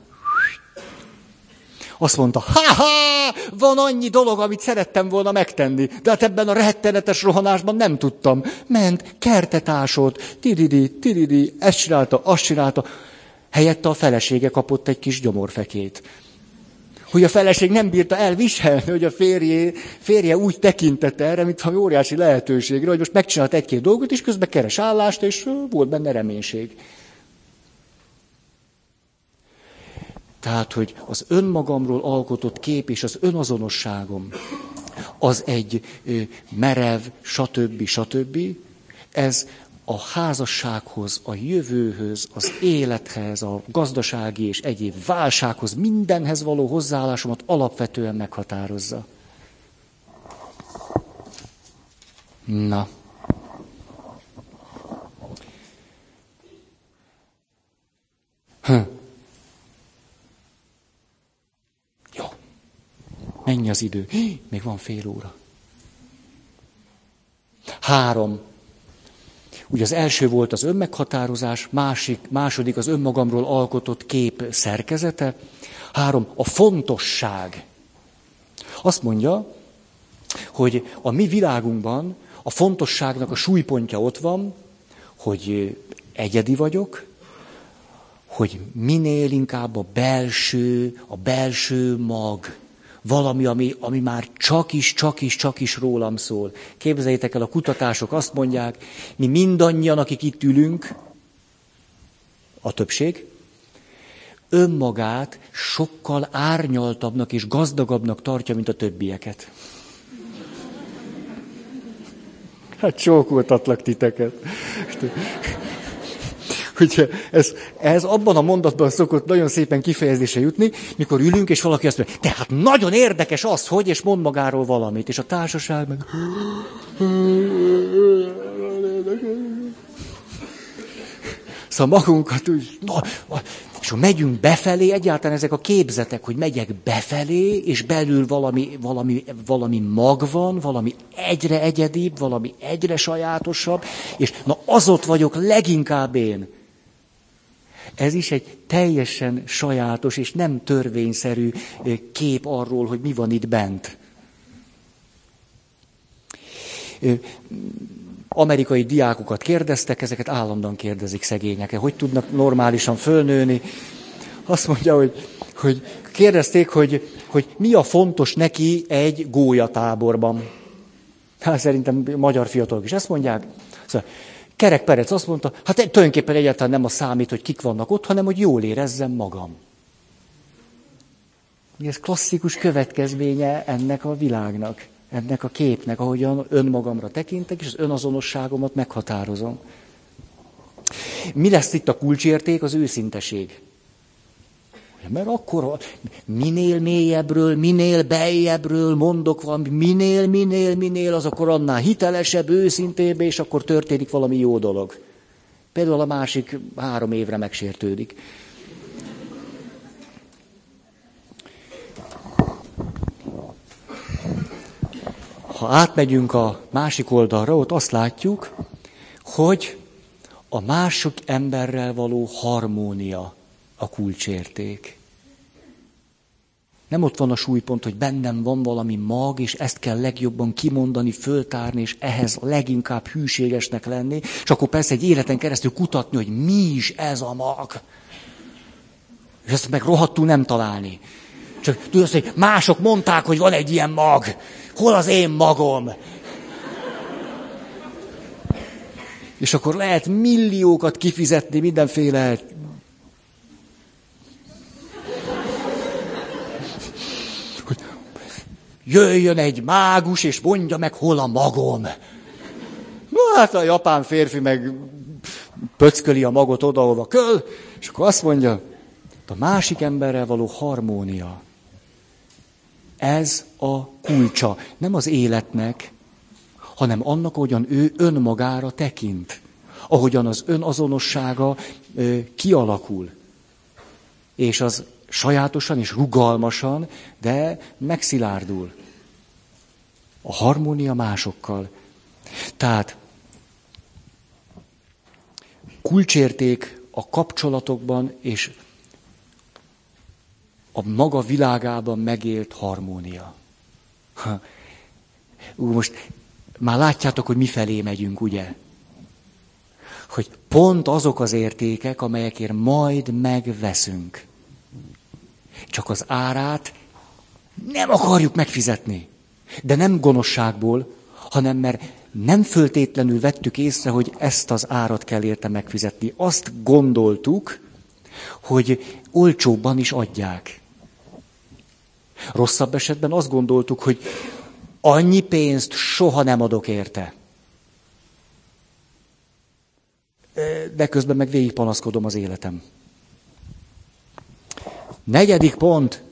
Azt mondta, ha-ha, van annyi dolog, amit szerettem volna megtenni, de hát ebben a rettenetes rohanásban nem tudtam. Ment, kertet ásott, tididi, tididi, ezt csinálta, azt csinálta. Helyette a felesége kapott egy kis gyomorfekét. Hogy a feleség nem bírta elviselni, hogy a férje, férje úgy tekintett erre, mintha óriási lehetőségre, hogy most megcsinált egy-két dolgot, és közben keres állást, és volt benne reménység. Tehát, hogy az önmagamról alkotott kép és az önazonosságom az egy merev, stb. stb. Ez a házassághoz, a jövőhöz, az élethez, a gazdasági és egyéb válsághoz, mindenhez való hozzáállásomat alapvetően meghatározza. Na. Hm. Jó. Mennyi az idő? Még van fél óra. Három. Ugye az első volt az önmeghatározás, másik, második az önmagamról alkotott kép szerkezete, három, a fontosság. Azt mondja, hogy a mi világunkban a fontosságnak a súlypontja ott van, hogy egyedi vagyok, hogy minél inkább a belső, a belső mag, valami, ami, ami már csak is, csak is, csak is rólam szól. Képzeljétek el, a kutatások azt mondják, mi mindannyian, akik itt ülünk, a többség, önmagát sokkal árnyaltabbnak és gazdagabbnak tartja, mint a többieket. Hát csókoltatlak titeket hogy ez, ez abban a mondatban szokott nagyon szépen kifejezése jutni, mikor ülünk, és valaki azt mondja, tehát nagyon érdekes az, hogy, és mond magáról valamit, és a társaság meg... Szóval magunkat úgy, na, és ha megyünk befelé, egyáltalán ezek a képzetek, hogy megyek befelé, és belül valami, valami, valami mag van, valami egyre egyedibb, valami egyre sajátosabb, és na az ott vagyok leginkább én. Ez is egy teljesen sajátos és nem törvényszerű kép arról, hogy mi van itt bent. Amerikai diákokat kérdeztek, ezeket állandóan kérdezik szegények, hogy tudnak normálisan fölnőni. Azt mondja, hogy, hogy kérdezték, hogy, hogy mi a fontos neki egy gólyatáborban. Hát szerintem magyar fiatalok is ezt mondják. Szóval, Kerek Perec azt mondta, hát tulajdonképpen egyáltalán nem a számít, hogy kik vannak ott, hanem hogy jól érezzem magam. Ez klasszikus következménye ennek a világnak, ennek a képnek, ahogyan önmagamra tekintek, és az önazonosságomat meghatározom. Mi lesz itt a kulcsérték? Az őszinteség. Mert akkor minél mélyebbről, minél beljebbről mondok valami, minél, minél, minél, az akkor annál hitelesebb, őszintébb, és akkor történik valami jó dolog. Például a másik három évre megsértődik. Ha átmegyünk a másik oldalra, ott azt látjuk, hogy a másik emberrel való harmónia a kulcsérték. Nem ott van a súlypont, hogy bennem van valami mag, és ezt kell legjobban kimondani, föltárni, és ehhez leginkább hűségesnek lenni, és akkor persze egy életen keresztül kutatni, hogy mi is ez a mag. És ezt meg rohadtul nem találni. Csak tudod, hogy mások mondták, hogy van egy ilyen mag. Hol az én magom? És akkor lehet milliókat kifizetni mindenféle jöjjön egy mágus, és mondja meg, hol a magom. Na hát a japán férfi meg pöcköli a magot oda, ahova köl, és akkor azt mondja, a másik emberrel való harmónia. Ez a kulcsa. Nem az életnek, hanem annak, hogyan ő önmagára tekint. ahogyan az önazonossága kialakul. És az sajátosan és rugalmasan, de megszilárdul. A harmónia másokkal. Tehát kulcsérték a kapcsolatokban és a maga világában megélt harmónia. Ha. Ú, most már látjátok, hogy mifelé megyünk, ugye? Hogy pont azok az értékek, amelyekért majd megveszünk. Csak az árát nem akarjuk megfizetni. De nem gonoszságból, hanem mert nem föltétlenül vettük észre, hogy ezt az árat kell érte megfizetni. Azt gondoltuk, hogy olcsóbban is adják. Rosszabb esetben azt gondoltuk, hogy annyi pénzt soha nem adok érte. De közben meg végig panaszkodom az életem. Negyedik pont.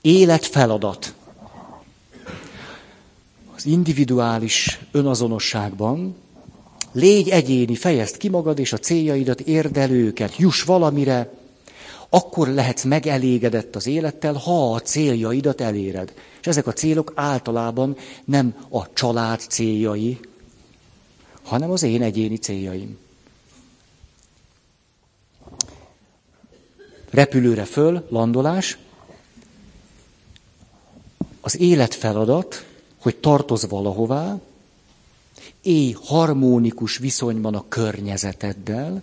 Életfeladat. Az individuális önazonosságban légy egyéni, fejezd ki magad és a céljaidat, érdelőket, juss valamire, akkor lehetsz megelégedett az élettel, ha a céljaidat eléred. És ezek a célok általában nem a család céljai, hanem az én egyéni céljaim. Repülőre föl, landolás. Az életfeladat, hogy tartoz valahová, élj harmonikus viszonyban a környezeteddel,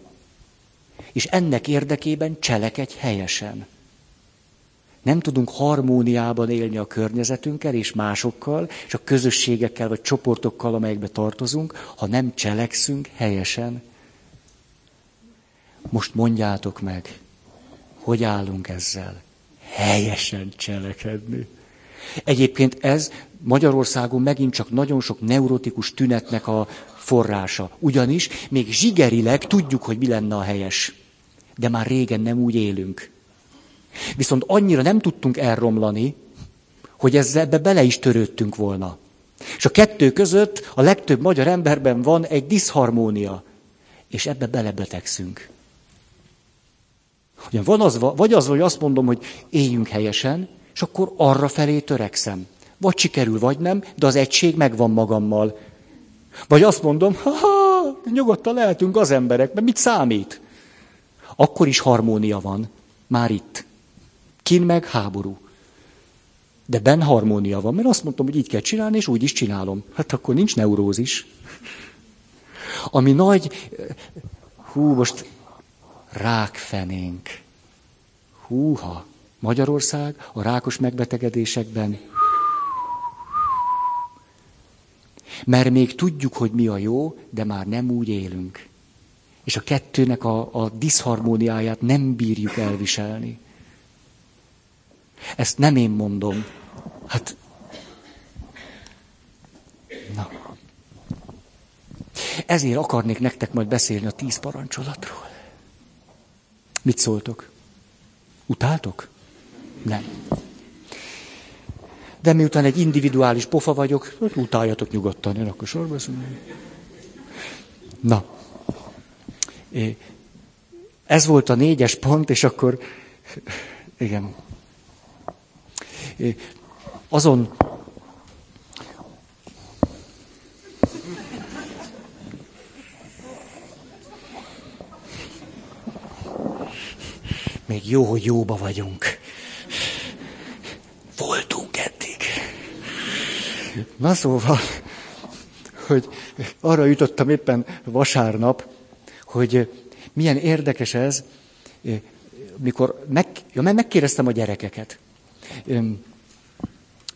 és ennek érdekében cselekedj helyesen. Nem tudunk harmóniában élni a környezetünkkel és másokkal, és a közösségekkel vagy csoportokkal, amelyekbe tartozunk, ha nem cselekszünk helyesen. Most mondjátok meg, hogy állunk ezzel? Helyesen cselekedni. Egyébként ez Magyarországon megint csak nagyon sok neurotikus tünetnek a forrása. Ugyanis még zsigerileg tudjuk, hogy mi lenne a helyes. De már régen nem úgy élünk. Viszont annyira nem tudtunk elromlani, hogy ezzel ebbe bele is törődtünk volna. És a kettő között a legtöbb magyar emberben van egy diszharmónia, és ebbe belebetegszünk. Ugyan van az, vagy az, hogy azt mondom, hogy éljünk helyesen, és akkor arra felé törekszem. Vagy sikerül, vagy nem, de az egység megvan magammal. Vagy azt mondom, ha, ha nyugodtan lehetünk az emberek, mert mit számít? Akkor is harmónia van, már itt. Kin meg háború. De ben harmónia van, mert azt mondtam, hogy így kell csinálni, és úgy is csinálom. Hát akkor nincs neurózis. Ami nagy, hú, most rákfenénk. Húha, Magyarország a rákos megbetegedésekben. Mert még tudjuk, hogy mi a jó, de már nem úgy élünk. És a kettőnek a, a diszharmóniáját nem bírjuk elviselni. Ezt nem én mondom. Hát, na. Ezért akarnék nektek majd beszélni a tíz parancsolatról. Mit szóltok? Utáltok? Nem. De miután egy individuális pofa vagyok, hát utáljatok nyugodtan, én akkor sorba Na. Ez volt a négyes pont, és akkor, igen. Azon Még jó, hogy jóba vagyunk. Voltunk eddig. Na szóval, hogy arra jutottam éppen vasárnap, hogy milyen érdekes ez, mikor meg, ja, megkérdeztem a gyerekeket.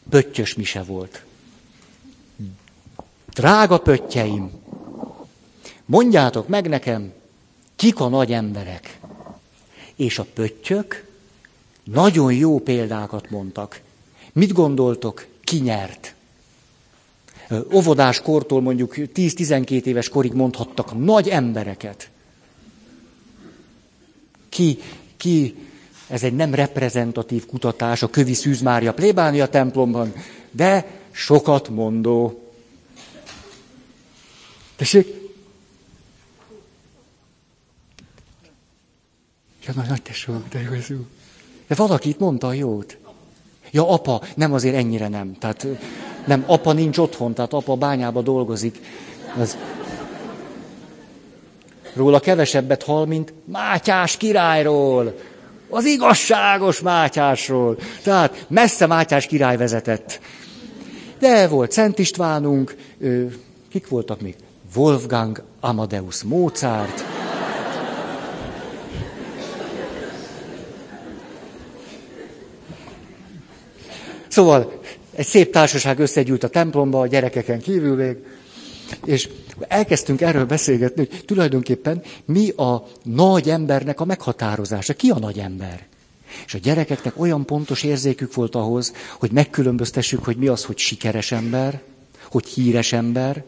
Pöttyös mise volt. Drága pöttyeim, mondjátok meg nekem, kik a nagy emberek? És a pöttyök nagyon jó példákat mondtak. Mit gondoltok, ki nyert? Óvodás kortól mondjuk 10-12 éves korig mondhattak nagy embereket. Ki, ki, ez egy nem reprezentatív kutatás a Kövi Szűz Mária plébánia templomban, de sokat mondó. Tessék? Ja, nagy, nagy tesó, de jó. De valaki itt mondta a jót. Ja, apa, nem azért ennyire nem. Tehát nem, apa nincs otthon, tehát apa bányába dolgozik. Az... Róla kevesebbet hal, mint Mátyás királyról. Az igazságos Mátyásról. Tehát messze Mátyás király vezetett. De volt Szent Istvánunk, kik voltak még? Wolfgang Amadeus Mozart. Szóval egy szép társaság összegyűlt a templomba, a gyerekeken kívül még, és elkezdtünk erről beszélgetni, hogy tulajdonképpen mi a nagy embernek a meghatározása. Ki a nagy ember? És a gyerekeknek olyan pontos érzékük volt ahhoz, hogy megkülönböztessük, hogy mi az, hogy sikeres ember, hogy híres ember,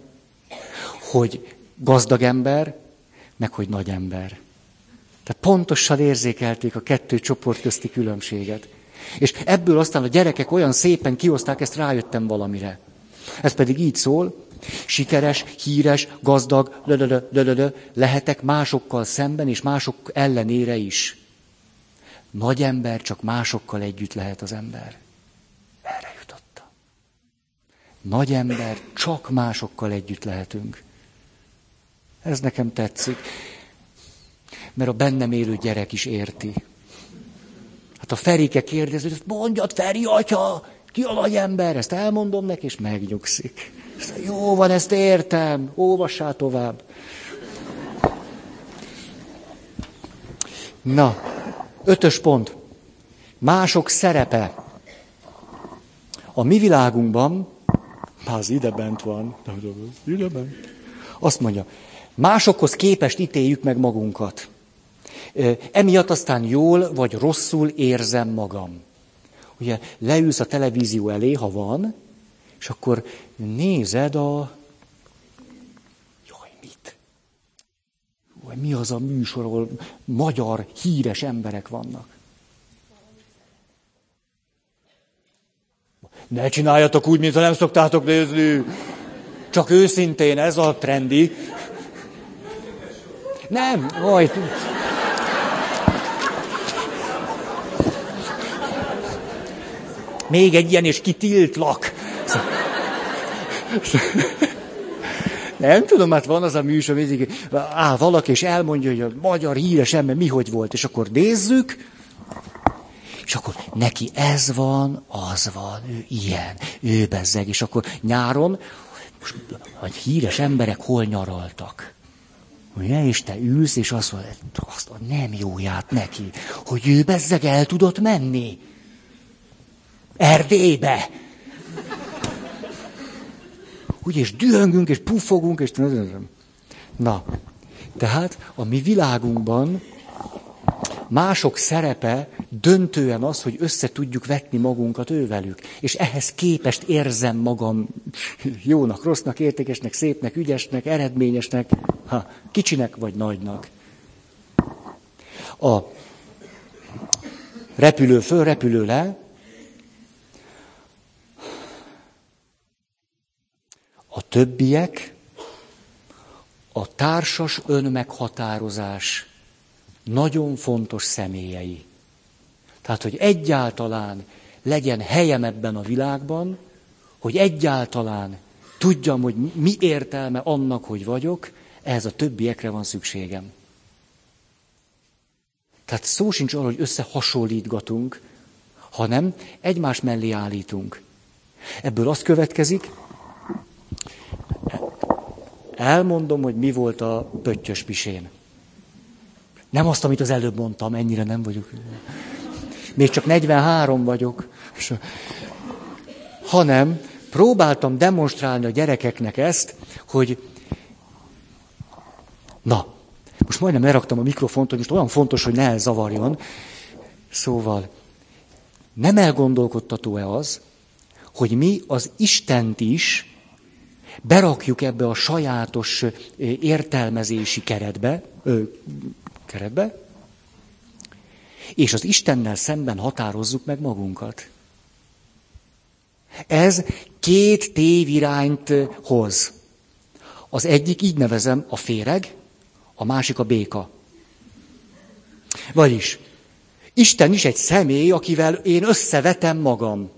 hogy gazdag ember, meg hogy nagy ember. Tehát pontosan érzékelték a kettő csoport közti különbséget. És ebből aztán a gyerekek olyan szépen kioszták, ezt rájöttem valamire. Ez pedig így szól, sikeres, híres, gazdag, lölölö, lehetek másokkal szemben és mások ellenére is. Nagy ember csak másokkal együtt lehet az ember. Erre jutottam. Nagy ember csak másokkal együtt lehetünk. Ez nekem tetszik. Mert a bennem élő gyerek is érti. A Ferike kérdezi, hogy mondjad, Feri, atya, ki a nagy ember? Ezt elmondom neki, és megnyugszik. Ezt, jó van, ezt értem, olvassá tovább. Na, ötös pont. Mások szerepe. A mi világunkban, az ide bent van, ide bent, azt mondja, másokhoz képest ítéljük meg magunkat. Emiatt aztán jól vagy rosszul érzem magam. Ugye leülsz a televízió elé, ha van, és akkor nézed a... Jaj, mit? Jaj, mi az a műsor, ahol magyar, híres emberek vannak? Ne csináljatok úgy, mintha nem szoktátok nézni. Csak őszintén, ez a trendi. Nem, majd. Még egy ilyen, és kitiltlak. Nem tudom, hát van az a műsor, mindig áll valaki, és elmondja, hogy a magyar híres ember mi hogy volt, és akkor nézzük, és akkor neki ez van, az van, ő ilyen, ő bezzeg, és akkor nyáron, most, hogy híres emberek hol nyaraltak. Ugye, és te ülsz, és azt mondod, azt nem jóját neki, hogy ő bezzeg el tudott menni. Erdélybe. Úgy, és dühöngünk, és puffogunk, és... Na, tehát a mi világunkban mások szerepe döntően az, hogy össze tudjuk vetni magunkat ővelük. És ehhez képest érzem magam jónak, rossznak, értékesnek, szépnek, ügyesnek, eredményesnek, ha, kicsinek vagy nagynak. A repülő föl, repülő le, többiek a társas önmeghatározás nagyon fontos személyei. Tehát, hogy egyáltalán legyen helyem ebben a világban, hogy egyáltalán tudjam, hogy mi értelme annak, hogy vagyok, ehhez a többiekre van szükségem. Tehát szó sincs arról, hogy összehasonlítgatunk, hanem egymás mellé állítunk. Ebből az következik, Elmondom, hogy mi volt a pöttyös pisén. Nem azt, amit az előbb mondtam, ennyire nem vagyok. Még csak 43 vagyok. Hanem próbáltam demonstrálni a gyerekeknek ezt, hogy na, most majdnem leraktam a mikrofont, hogy most olyan fontos, hogy ne elzavarjon. Szóval, nem elgondolkodtató-e az, hogy mi az Istent is berakjuk ebbe a sajátos értelmezési keretbe, ö, keretbe, és az Istennel szemben határozzuk meg magunkat. Ez két tévirányt hoz. Az egyik így nevezem a féreg, a másik a béka. Vagyis, Isten is egy személy, akivel én összevetem magam.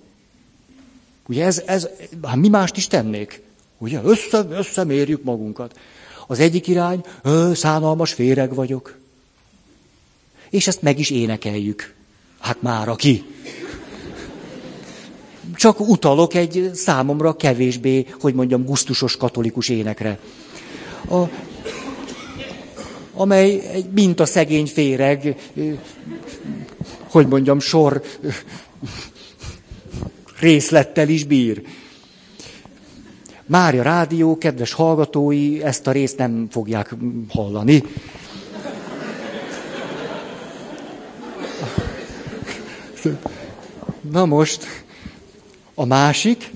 Ugye ez, ez hát mi mást is tennék? Ugye össze, összemérjük magunkat. Az egyik irány, ö, szánalmas féreg vagyok. És ezt meg is énekeljük. Hát már aki. Csak utalok egy számomra kevésbé, hogy mondjam, gusztusos katolikus énekre. A, amely egy mint a szegény féreg, hogy mondjam, sor részlettel is bír. Mária Rádió, kedves hallgatói, ezt a részt nem fogják hallani. Na most, a másik,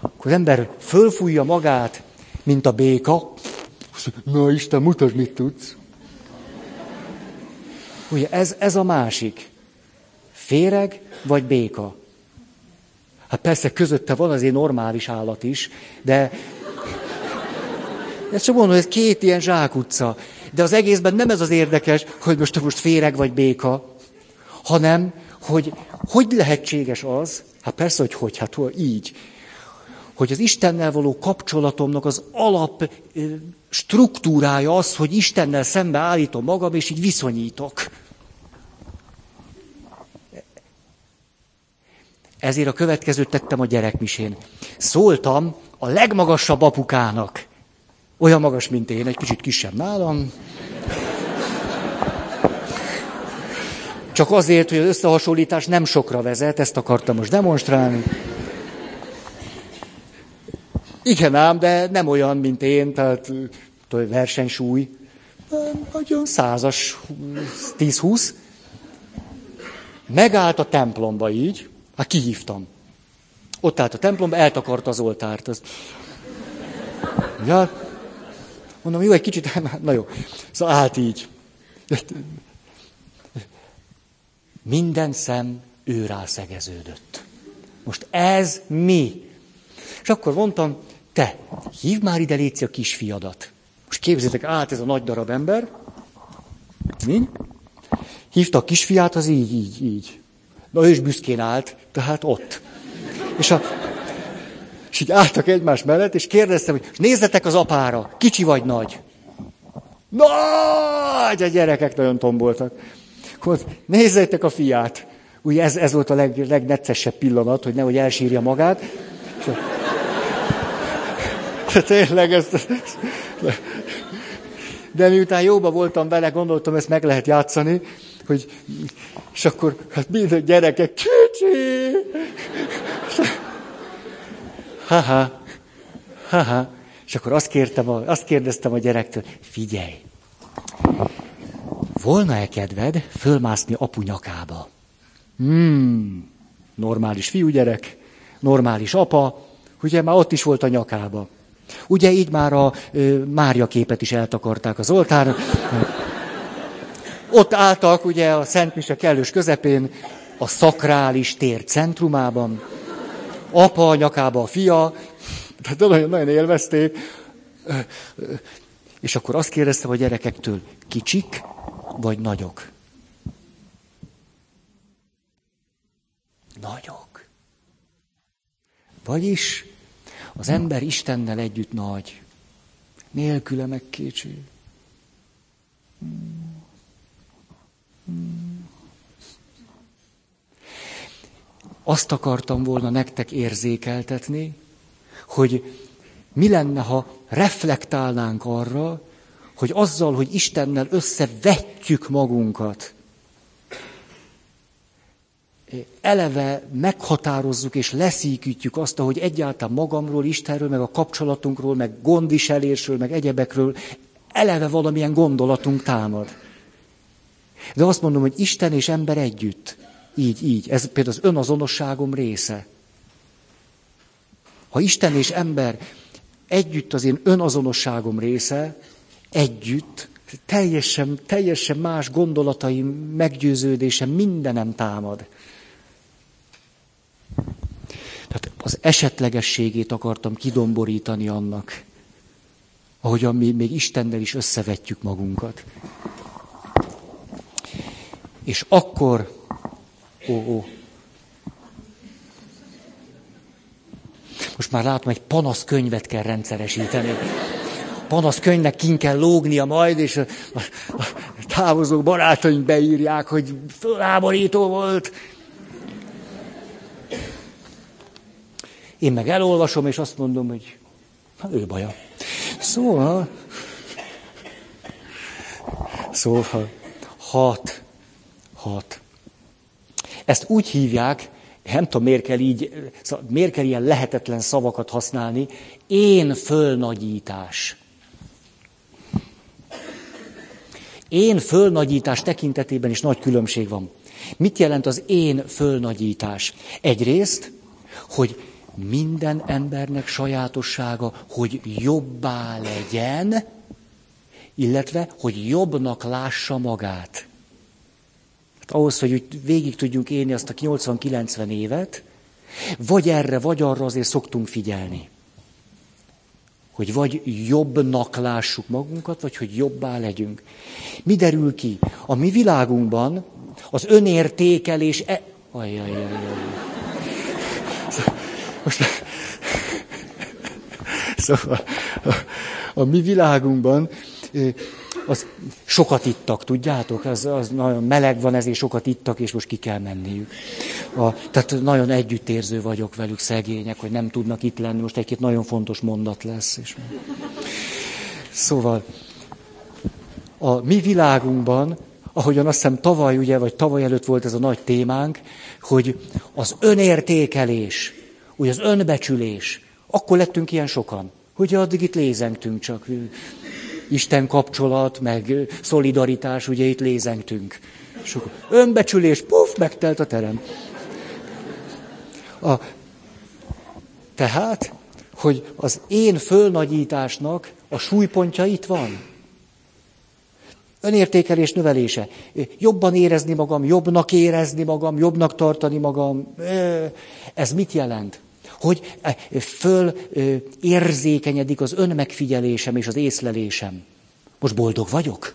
akkor az ember fölfújja magát, mint a béka. Na Isten, mutasd, mit tudsz. Ugye ez, ez a másik. Féreg vagy béka. Hát persze közötte van azért normális állat is, de ez csak mondom, ez két ilyen zsákutca. De az egészben nem ez az érdekes, hogy most most féreg vagy béka, hanem, hogy hogy lehetséges az, hát persze, hogy hogy, hát így, hogy az Istennel való kapcsolatomnak az alap struktúrája az, hogy Istennel szembe állítom magam, és így viszonyítok. Ezért a következőt tettem a gyerekmisén. Szóltam a legmagasabb apukának. Olyan magas, mint én, egy kicsit kisebb nálam. Csak azért, hogy az összehasonlítás nem sokra vezet, ezt akartam most demonstrálni. Igen ám, de nem olyan, mint én, tehát versenysúly. Nagyon százas, 10-20. Megállt a templomba így, Hát kihívtam. Ott állt a templomba, eltakarta az oltárt. Az... Ja, mondom, jó, egy kicsit, <laughs> na jó. Szóval állt így. Minden szem őrá szegeződött. Most ez mi? És akkor mondtam, te, hív már ide Léci a kisfiadat. Most képzétek át ez a nagy darab ember. Mi? Hívta a kisfiát, az így, így, így. Na ő is büszkén állt, tehát ott. És, a, és így álltak egymás mellett, és kérdeztem, hogy nézzetek az apára, kicsi vagy nagy? Nagy! A gyerekek nagyon tomboltak. Akkor nézzétek a fiát. Ugye ez, ez volt a leg, legneccesebb pillanat, hogy nehogy elsírja magát. A, tényleg ezt... De miután jóba voltam vele, gondoltam, ezt meg lehet játszani, hogy, és akkor, hát minden gyerekek, kicsi! Haha, haha. És akkor azt, kértem, azt kérdeztem a gyerektől, figyelj, volna-e kedved fölmászni apu nyakába? Hmm, normális fiúgyerek, normális apa, ugye már ott is volt a nyakába. Ugye így már a ö, Mária képet is eltakarták az oltára. Ott álltak ugye a Szent Mise kellős közepén, a szakrális tér centrumában, apa a nyakába a fia, tehát nagyon, nagyon élvezték. És akkor azt kérdeztem a gyerekektől, kicsik vagy nagyok? Nagyok. Vagyis az ember Istennel együtt nagy, nélküle meg kicsi. Hmm. Azt akartam volna nektek érzékeltetni, hogy mi lenne, ha reflektálnánk arra, hogy azzal, hogy Istennel összevetjük magunkat, eleve meghatározzuk és leszíkítjük azt, hogy egyáltalán magamról, Istenről, meg a kapcsolatunkról, meg gondviselésről, meg egyebekről eleve valamilyen gondolatunk támad. De azt mondom, hogy Isten és ember együtt. Így, így. Ez például az önazonosságom része. Ha Isten és ember együtt az én önazonosságom része, együtt, teljesen, teljesen más gondolataim, meggyőződésem, mindenem támad. Tehát az esetlegességét akartam kidomborítani annak, ahogyan mi még Istennel is összevetjük magunkat. És akkor, ó, ó, most már látom, egy panaszkönyvet kell rendszeresíteni. Panaszkönyvnek kin kell lógnia majd, és a, a, a távozó barátaink beírják, hogy föláborító volt. Én meg elolvasom, és azt mondom, hogy hát ő baja. Szóval, szóval, hat, hat. Ezt úgy hívják, nem tudom, miért kell így, szóval miért kell ilyen lehetetlen szavakat használni, én fölnagyítás. Én fölnagyítás tekintetében is nagy különbség van. Mit jelent az én fölnagyítás? Egyrészt, hogy minden embernek sajátossága, hogy jobbá legyen, illetve, hogy jobbnak lássa magát. Ahhoz, hogy úgy végig tudjunk élni azt a 80-90 évet, vagy erre, vagy arra azért szoktunk figyelni. Hogy vagy jobbnak lássuk magunkat, vagy hogy jobbá legyünk. Mi derül ki? A mi világunkban az önértékelés... E... Ajajajaj. Most... Szóval a mi világunkban az sokat ittak, tudjátok? Az, az nagyon meleg van, ezért sokat ittak, és most ki kell menniük. A, tehát nagyon együttérző vagyok velük, szegények, hogy nem tudnak itt lenni. Most egy-két nagyon fontos mondat lesz. És... Szóval a mi világunkban, ahogyan azt hiszem tavaly, ugye, vagy tavaly előtt volt ez a nagy témánk, hogy az önértékelés, ugye az önbecsülés, akkor lettünk ilyen sokan. Hogy addig itt lézengtünk csak. Isten kapcsolat, meg szolidaritás, ugye itt lézengtünk. Sok önbecsülés, puf, megtelt a terem. A, tehát, hogy az én fölnagyításnak a súlypontja itt van. Önértékelés növelése. Jobban érezni magam, jobbnak érezni magam, jobbnak tartani magam. Ez mit jelent? Hogy eh, föl érzékenyedik az önmegfigyelésem és az észlelésem. Most boldog vagyok?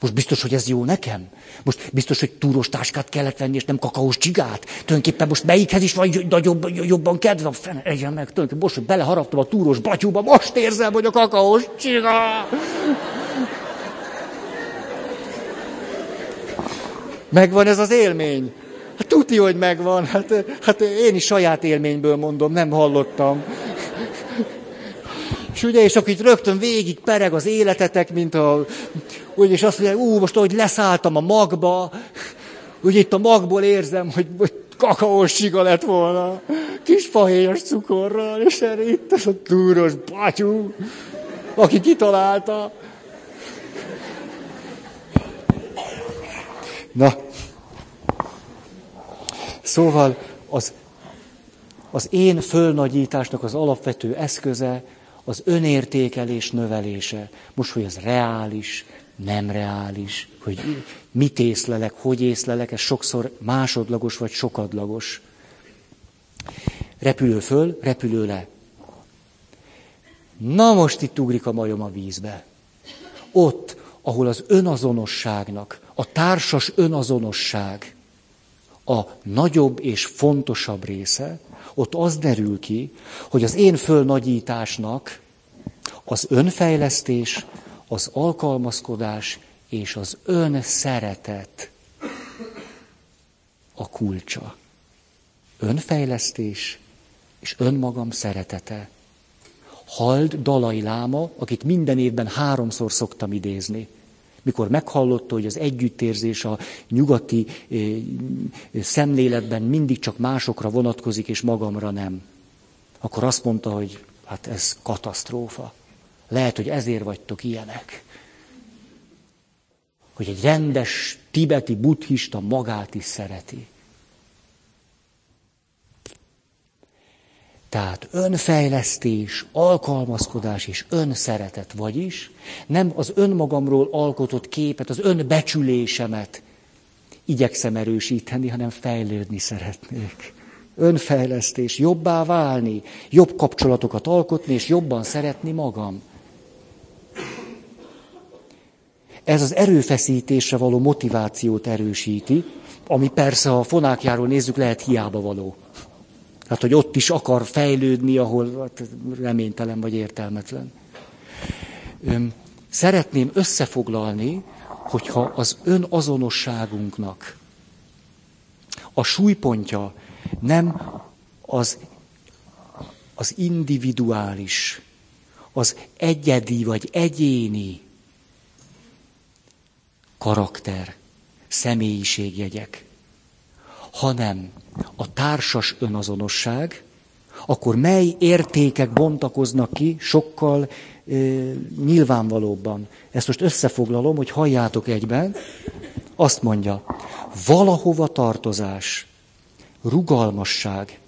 Most biztos, hogy ez jó nekem? Most biztos, hogy túros táskát kellett venni, és nem kakaós csigát? Tulajdonképpen most melyikhez is vagy nagyobb, jobban kedvem? Fene, egyen meg, tulajdonképpen most, hogy beleharaptam a túros batyúba, most érzem, hogy a kakaós csiga. Megvan ez az élmény. Hát hogy megvan. Hát, hát én is saját élményből mondom, nem hallottam. És ugye, és akkor itt rögtön végig pereg az életetek, mint a... Úgy, és azt mondja, ú, most ahogy leszálltam a magba, úgy itt a magból érzem, hogy, hogy kakaós csiga lett volna, kis fahéjas cukorral, és erre itt az a túros batyú, aki kitalálta. Na, Szóval az, az én fölnagyításnak az alapvető eszköze az önértékelés növelése. Most, hogy ez reális, nem reális, hogy mit észlelek, hogy észlelek, ez sokszor másodlagos vagy sokadlagos. Repülő föl, repülő le. Na most itt ugrik a majom a vízbe. Ott, ahol az önazonosságnak, a társas önazonosság a nagyobb és fontosabb része, ott az derül ki, hogy az én fölnagyításnak az önfejlesztés, az alkalmazkodás és az önszeretet a kulcsa. Önfejlesztés és önmagam szeretete. Hald Dalai Láma, akit minden évben háromszor szoktam idézni mikor meghallotta, hogy az együttérzés a nyugati szemléletben mindig csak másokra vonatkozik, és magamra nem, akkor azt mondta, hogy hát ez katasztrófa. Lehet, hogy ezért vagytok ilyenek. Hogy egy rendes tibeti buddhista magát is szereti. Tehát önfejlesztés, alkalmazkodás és önszeretet, vagyis nem az önmagamról alkotott képet, az önbecsülésemet igyekszem erősíteni, hanem fejlődni szeretnék. Önfejlesztés, jobbá válni, jobb kapcsolatokat alkotni, és jobban szeretni magam. ez az erőfeszítésre való motivációt erősíti, ami persze, a fonákjáról nézzük, lehet hiába való. Hát, hogy ott is akar fejlődni, ahol hát, reménytelen vagy értelmetlen. Szeretném összefoglalni, hogyha az önazonosságunknak a súlypontja nem az, az individuális, az egyedi vagy egyéni karakter, személyiségjegyek, hanem a társas önazonosság, akkor mely értékek bontakoznak ki sokkal e, nyilvánvalóbban. Ezt most összefoglalom, hogy halljátok egyben. Azt mondja, valahova tartozás, rugalmasság,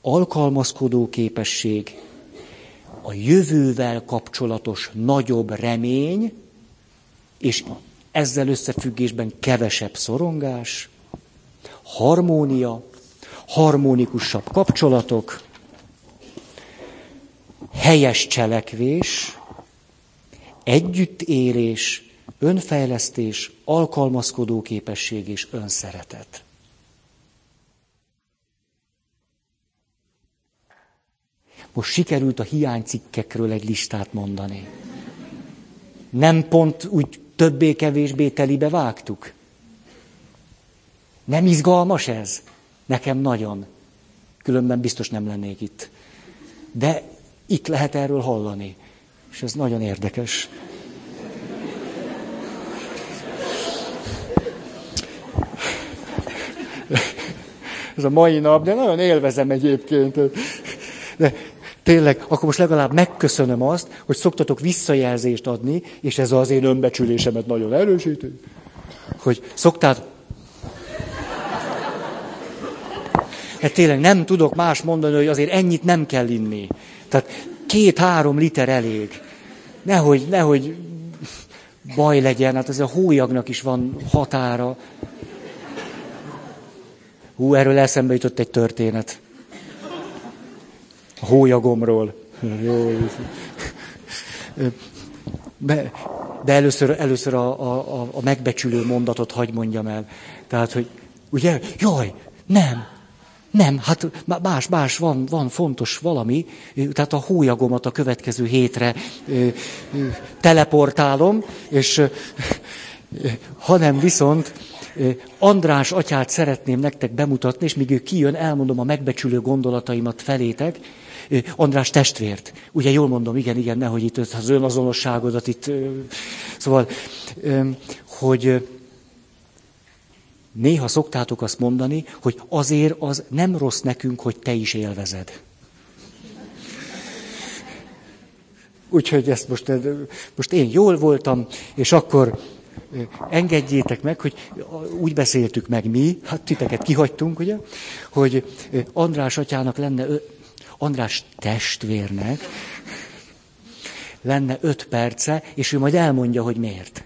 alkalmazkodó képesség, a jövővel kapcsolatos nagyobb remény, és ezzel összefüggésben kevesebb szorongás, harmónia, harmonikusabb kapcsolatok, helyes cselekvés, együttélés, önfejlesztés, alkalmazkodó képesség és önszeretet. Most sikerült a hiánycikkekről egy listát mondani. Nem pont úgy többé-kevésbé telibe vágtuk? Nem izgalmas ez? Nekem nagyon. Különben biztos nem lennék itt. De itt lehet erről hallani. És ez nagyon érdekes. Ez a mai nap, de nagyon élvezem egyébként. De tényleg, akkor most legalább megköszönöm azt, hogy szoktatok visszajelzést adni, és ez az én önbecsülésemet nagyon erősíti, hogy szoktátok, Hát tényleg nem tudok más mondani, hogy azért ennyit nem kell inni. Tehát két-három liter elég. Nehogy, nehogy baj legyen, hát ez a hólyagnak is van határa. Hú, erről eszembe jutott egy történet. A hólyagomról. De, de először, először a, a, a megbecsülő mondatot hagy mondjam el. Tehát, hogy ugye, jaj, nem, nem, hát más, más, van, van fontos valami, tehát a hólyagomat a következő hétre teleportálom, és hanem viszont András atyát szeretném nektek bemutatni, és míg ő kijön, elmondom a megbecsülő gondolataimat felétek. András testvért. Ugye jól mondom, igen, igen, nehogy itt az önazonosságodat itt. Szóval, hogy Néha szoktátok azt mondani, hogy azért az nem rossz nekünk, hogy te is élvezed. Úgyhogy ezt most, most én jól voltam, és akkor engedjétek meg, hogy úgy beszéltük meg mi, hát titeket kihagytunk, ugye, hogy András atyának lenne, András testvérnek lenne öt perce, és ő majd elmondja, hogy miért.